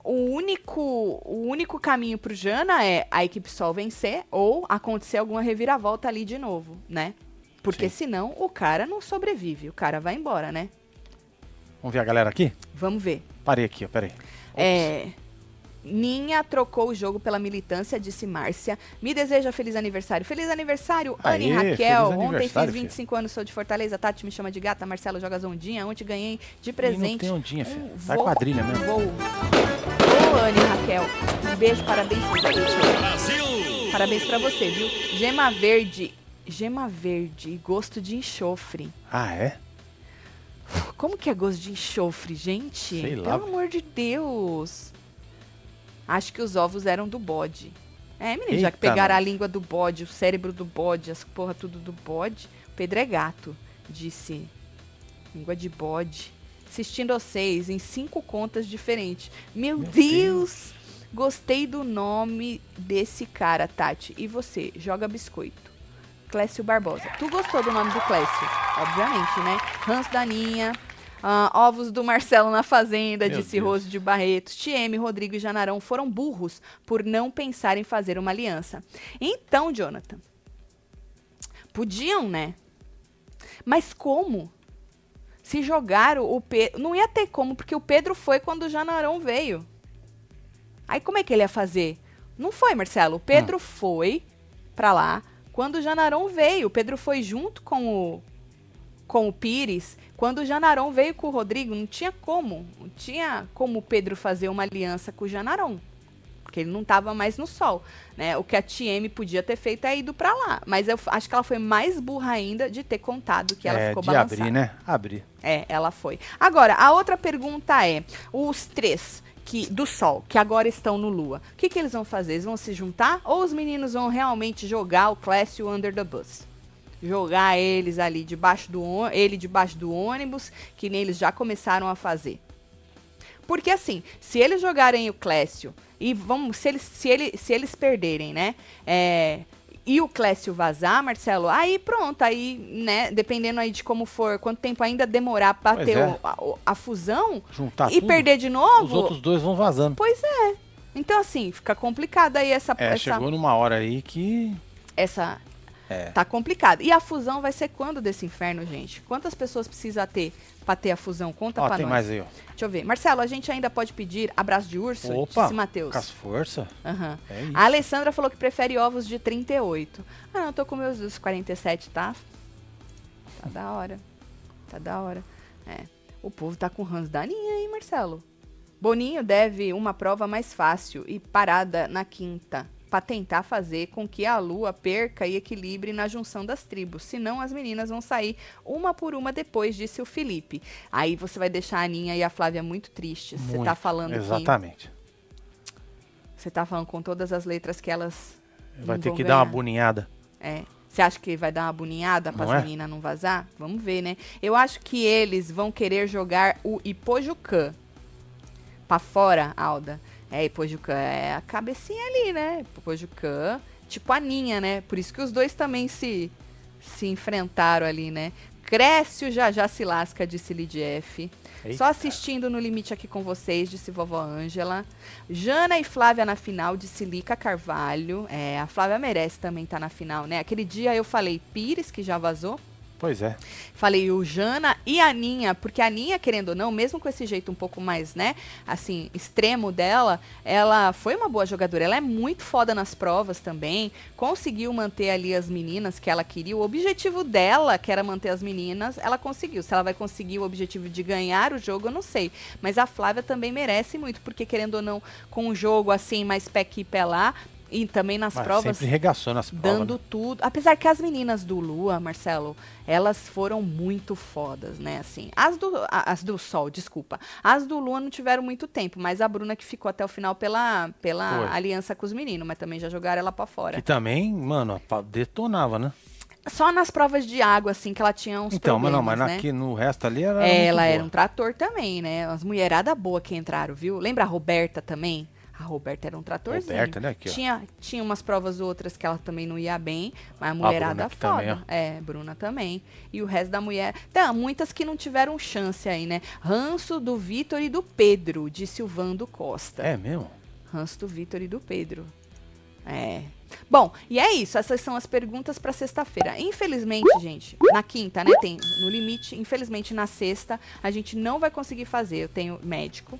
o, único, o único caminho pro Jana é a equipe Sol vencer ou acontecer alguma reviravolta ali de novo, né? Porque Sim. senão o cara não sobrevive, o cara vai embora, né? Vamos ver a galera aqui? Vamos ver. Parei aqui, ó, peraí. Ops. É, Ninha trocou o jogo pela militância, disse Márcia. Me deseja feliz aniversário. Feliz aniversário, Anne e Raquel. Ontem fiz aniversário, 25 anos, sou de Fortaleza. Tati me chama de gata. Marcelo joga zondinha. Ontem ganhei de Ih, Não presente tem ondinha, filho. um Vai voo- quadrilha mesmo. Vou. Ô, Anne e Raquel. Um beijo, parabéns pra você. Brasil! Parabéns pra você, viu? Gema verde. Gema verde, gosto de enxofre. Ah, é? Como que é gosto de enxofre, gente? Sei lá. Pelo amor de Deus. Acho que os ovos eram do bode. É, menino, já que Eita, pegaram a nós. língua do bode, o cérebro do bode, as porra tudo do bode. Pedro é gato, disse. Língua de bode. Assistindo vocês em cinco contas diferentes. Meu, Meu Deus! Gostei do nome desse cara, Tati. E você? Joga biscoito. Clécio Barbosa. Tu gostou do nome do Clécio? Obviamente, né? Hans Daninha. Ah, ovos do Marcelo na Fazenda, Meu disse Deus. Rose de Barretos. Tieme, Rodrigo e Janarão foram burros por não pensar em fazer uma aliança. Então, Jonathan, podiam, né? Mas como? Se jogaram o Pedro. Não ia ter como, porque o Pedro foi quando o Janarão veio. Aí como é que ele ia fazer? Não foi, Marcelo. O Pedro foi pra lá quando o Janarão veio. O Pedro foi junto com o com o Pires. Quando o Janarão veio com o Rodrigo, não tinha como. Não tinha como o Pedro fazer uma aliança com o Janarão. Porque ele não estava mais no sol. Né? O que a TM podia ter feito é ido pra lá. Mas eu acho que ela foi mais burra ainda de ter contado que ela é, ficou de balançada. abrir, né? Abrir. É, ela foi. Agora, a outra pergunta é: os três que do Sol, que agora estão no Lua. O que, que eles vão fazer? Eles vão se juntar ou os meninos vão realmente jogar o Clécio under the bus? Jogar eles ali debaixo do ele debaixo do ônibus, que nem eles já começaram a fazer. Porque assim, se eles jogarem o Clécio e vamos, se eles, se ele, se eles perderem, né? É, e o Clécio vazar, Marcelo, aí pronto, aí, né, dependendo aí de como for, quanto tempo ainda demorar pra Pois ter é. o- a, a fusão Juntar e tudo, perder de novo. Os outros dois vão vazando. Pois é. Então, assim, fica complicado aí essa. É, essa, chegou numa hora aí que. essa É. Tá complicado. E a fusão vai ser quando desse inferno, gente? Quantas pessoas precisa ter pra ter a fusão? Conta Ó, pra tem nós. mais aí, ó. Deixa eu ver. Marcelo, a gente ainda pode pedir abraço de urso? Opa, Disse Matheus. com as forças. Aham. É. A Alessandra falou que prefere ovos de 38. Ah, não, eu tô com meus dos 47, tá? Tá da hora. Tá da hora. É. O povo tá com Hans Daninha, hein, Marcelo? Boninho deve uma prova mais fácil e parada na quinta. Pra tentar fazer com que a lua perca e equilibre na junção das tribos. Senão as meninas vão sair uma por uma depois, disse o Felipe. Aí você vai deixar a Aninha e a Flávia muito tristes. Você tá Muito, falando que. Exatamente. Você tá falando com todas as letras que elas. Vai ter que dar uma ganhar. boninhada. É. Você acha que vai dar uma boninhada para as é? meninas não vazar? Vamos ver, né? Eu acho que eles vão querer jogar o Ipojucã pra fora, Alda. É, Ipojucã é a cabecinha ali, né? Ipojucã, tipo a Ninha, né? Por isso que os dois também se, se enfrentaram ali, né? Cresce o já já se lasca, disse Lidief. Só assistindo no limite aqui com vocês, disse vovó Ângela. Jana e Flávia na final, disse Lica Carvalho. É, a Flávia merece também estar na final, né? Aquele dia eu falei Pires, que já vazou. Pois é. Falei o Jana e a Aninha, porque a Aninha, querendo ou não, mesmo com esse jeito um pouco mais, né, assim, extremo dela, ela foi uma boa jogadora. Ela é muito foda nas provas também. Conseguiu manter ali as meninas que ela queria. O objetivo dela, que era manter as meninas, ela conseguiu. Se ela vai conseguir o objetivo de ganhar o jogo, eu não sei. Mas a Flávia também merece muito, porque querendo ou não, com um jogo assim, mais pé aqui, pé lá, e também nas Mas provas sempre regaçou nas provas. dando né? tudo. Apesar que as meninas do Lua, Marcelo, elas foram muito fodas, né? Assim, as do, as do Sol, desculpa. As do Lua não tiveram muito tempo, mas a Bruna que ficou até o final pela, pela Foi. aliança com os meninos, mas também já jogaram ela pra fora. Que também, mano, detonava, né? Só nas provas de água, assim, que ela tinha uns então, mas problemas, não, mas né? aqui no resto ali era. Ela boa. era um trator também, né? As mulheradas boas que entraram, viu? Lembra a Roberta também? A Roberta era um tratorzinho. Roberta, né? Aqui, ó. tinha, tinha umas provas outras que ela também não ia bem, mas a mulherada Bruna aqui foda. também, ó. é, Bruna também. E o resto da mulher. Tem muitas que não tiveram chance aí, né? Ranço do Vitor e do Pedro, disse o Vando Costa. É mesmo? Ranço do Vitor e do Pedro. É. Bom, e é isso. Essas são as perguntas para sexta-feira. Infelizmente, gente, na quinta, né? Tem no limite. Infelizmente, na sexta, a gente não vai conseguir fazer. Eu tenho médico.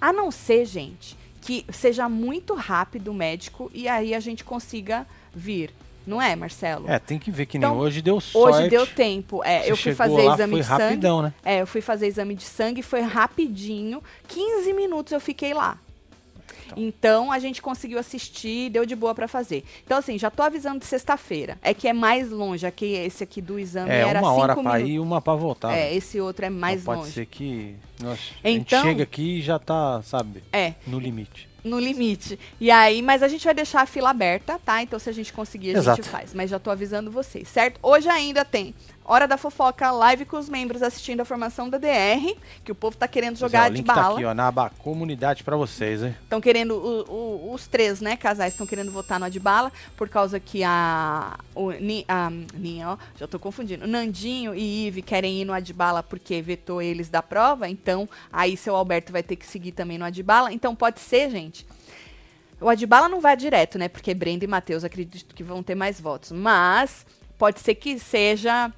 A não ser, gente, que seja muito rápido o médico e aí a gente consiga vir. Não é, Marcelo? É, tem que ver que nem Então, hoje deu sorte. Hoje deu tempo. É, Você eu fui fazer lá, exame de sangue. rapidão, né? É, eu fui fazer exame de sangue, foi rapidinho. 15 minutos eu fiquei lá. Então a gente conseguiu assistir, deu de boa pra fazer. Então, assim, já tô avisando de sexta-feira. É que é mais longe. Aqui, esse aqui do exame É, era uma hora cinco pra minutos. ir e uma pra voltar. É, né? esse outro é mais pode longe. ser que. Nossa, Então- a gente chega aqui e já tá, sabe, É, no limite. no limite. E aí, mas a gente vai deixar a fila aberta, tá? Então, se a gente conseguir, a Exato. gente faz. Mas já tô avisando vocês, certo? Hoje ainda tem Hora da Fofoca, live com os membros assistindo a formação da DR, que o povo tá querendo é, jogar o de link tá bala. aqui, ó, na aba comunidade pra vocês, hein? Estão querendo, o- o- os três, né, casais estão querendo votar no Adbala, por causa que a, o, Ni- a Ninha, ó, já tô confundindo, Nandinho e Ive querem ir no Adbala porque vetou eles da prova, então aí seu Alberto vai ter que seguir também no Adbala, então pode ser, gente, o Adbala não vai direto, né, porque Brenda e Matheus acredito que vão ter mais votos, mas pode ser que seja...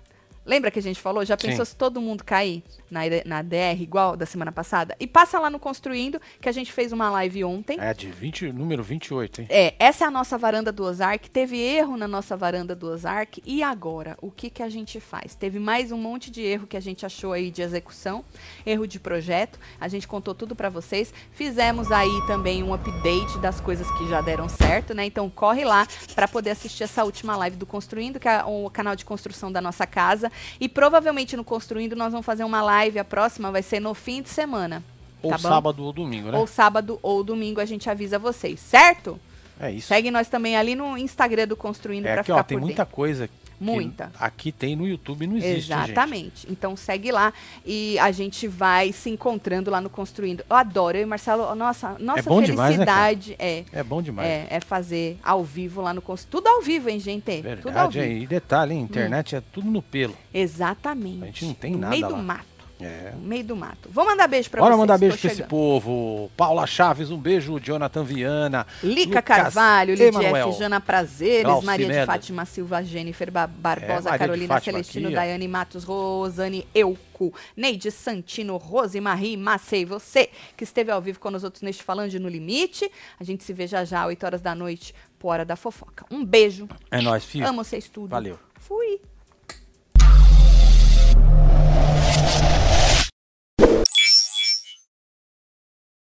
Lembra que a gente falou? Já Sim. pensou se todo mundo cair na, na DR igual da semana passada? E passa lá no Construindo, que a gente fez uma live ontem. É, de 20, número 28, hein? É, essa é a nossa varanda do Ozark. Teve erro na nossa varanda do Ozark. E agora, o que, que a gente faz? Teve mais um monte de erro que a gente achou aí de execução, erro de projeto. A gente contou tudo pra vocês. Fizemos aí também um update das coisas que já deram certo, né? Então corre lá pra poder assistir essa última live do Construindo, que é o canal de construção da nossa casa. E provavelmente no Construindo nós vamos fazer uma live, a próxima vai ser no fim de semana. Ou tá sábado ou domingo, né? Ou sábado ou domingo a gente avisa vocês, certo? É isso. Segue nós também ali no Instagram do Construindo É pra aqui, ficar ó, tem muita dentro. coisa. Muita. aqui tem no YouTube não existe, gente. Exatamente. Então segue lá e a gente vai se encontrando lá no Construindo. Eu adoro, eu e Marcelo, nossa, nossa bom demais, né, felicidade é, É bom demais. é, é fazer ao vivo lá no Construindo. Tudo ao vivo, hein, gente? Tudo ao Verdade, vivo. é. E detalhe, hein? internet é tudo no pelo. Exatamente. A gente não tem no nada meio lá. do mato. É. No meio do mato. Vou mandar beijo pra Bora vocês. mandar tô beijo pra esse povo. Paula Chaves, um beijo. Jonathan Viana. Lica Lucas Carvalho, Lidia. Jana Prazeres, Maria de. Fátima Silva, Jennifer Ba- Barbosa, de Carolina Celestino, aqui. Daiane Matos, Rosane Euco, Neide Santino, Rose Marie, Macei, você que esteve ao vivo com nós outros neste Falando No Limite. A gente se vê já já, 8 horas da noite, por Hora da Fofoca. Um beijo. É nóis, filho. Amo vocês tudo. Valeu. Fui.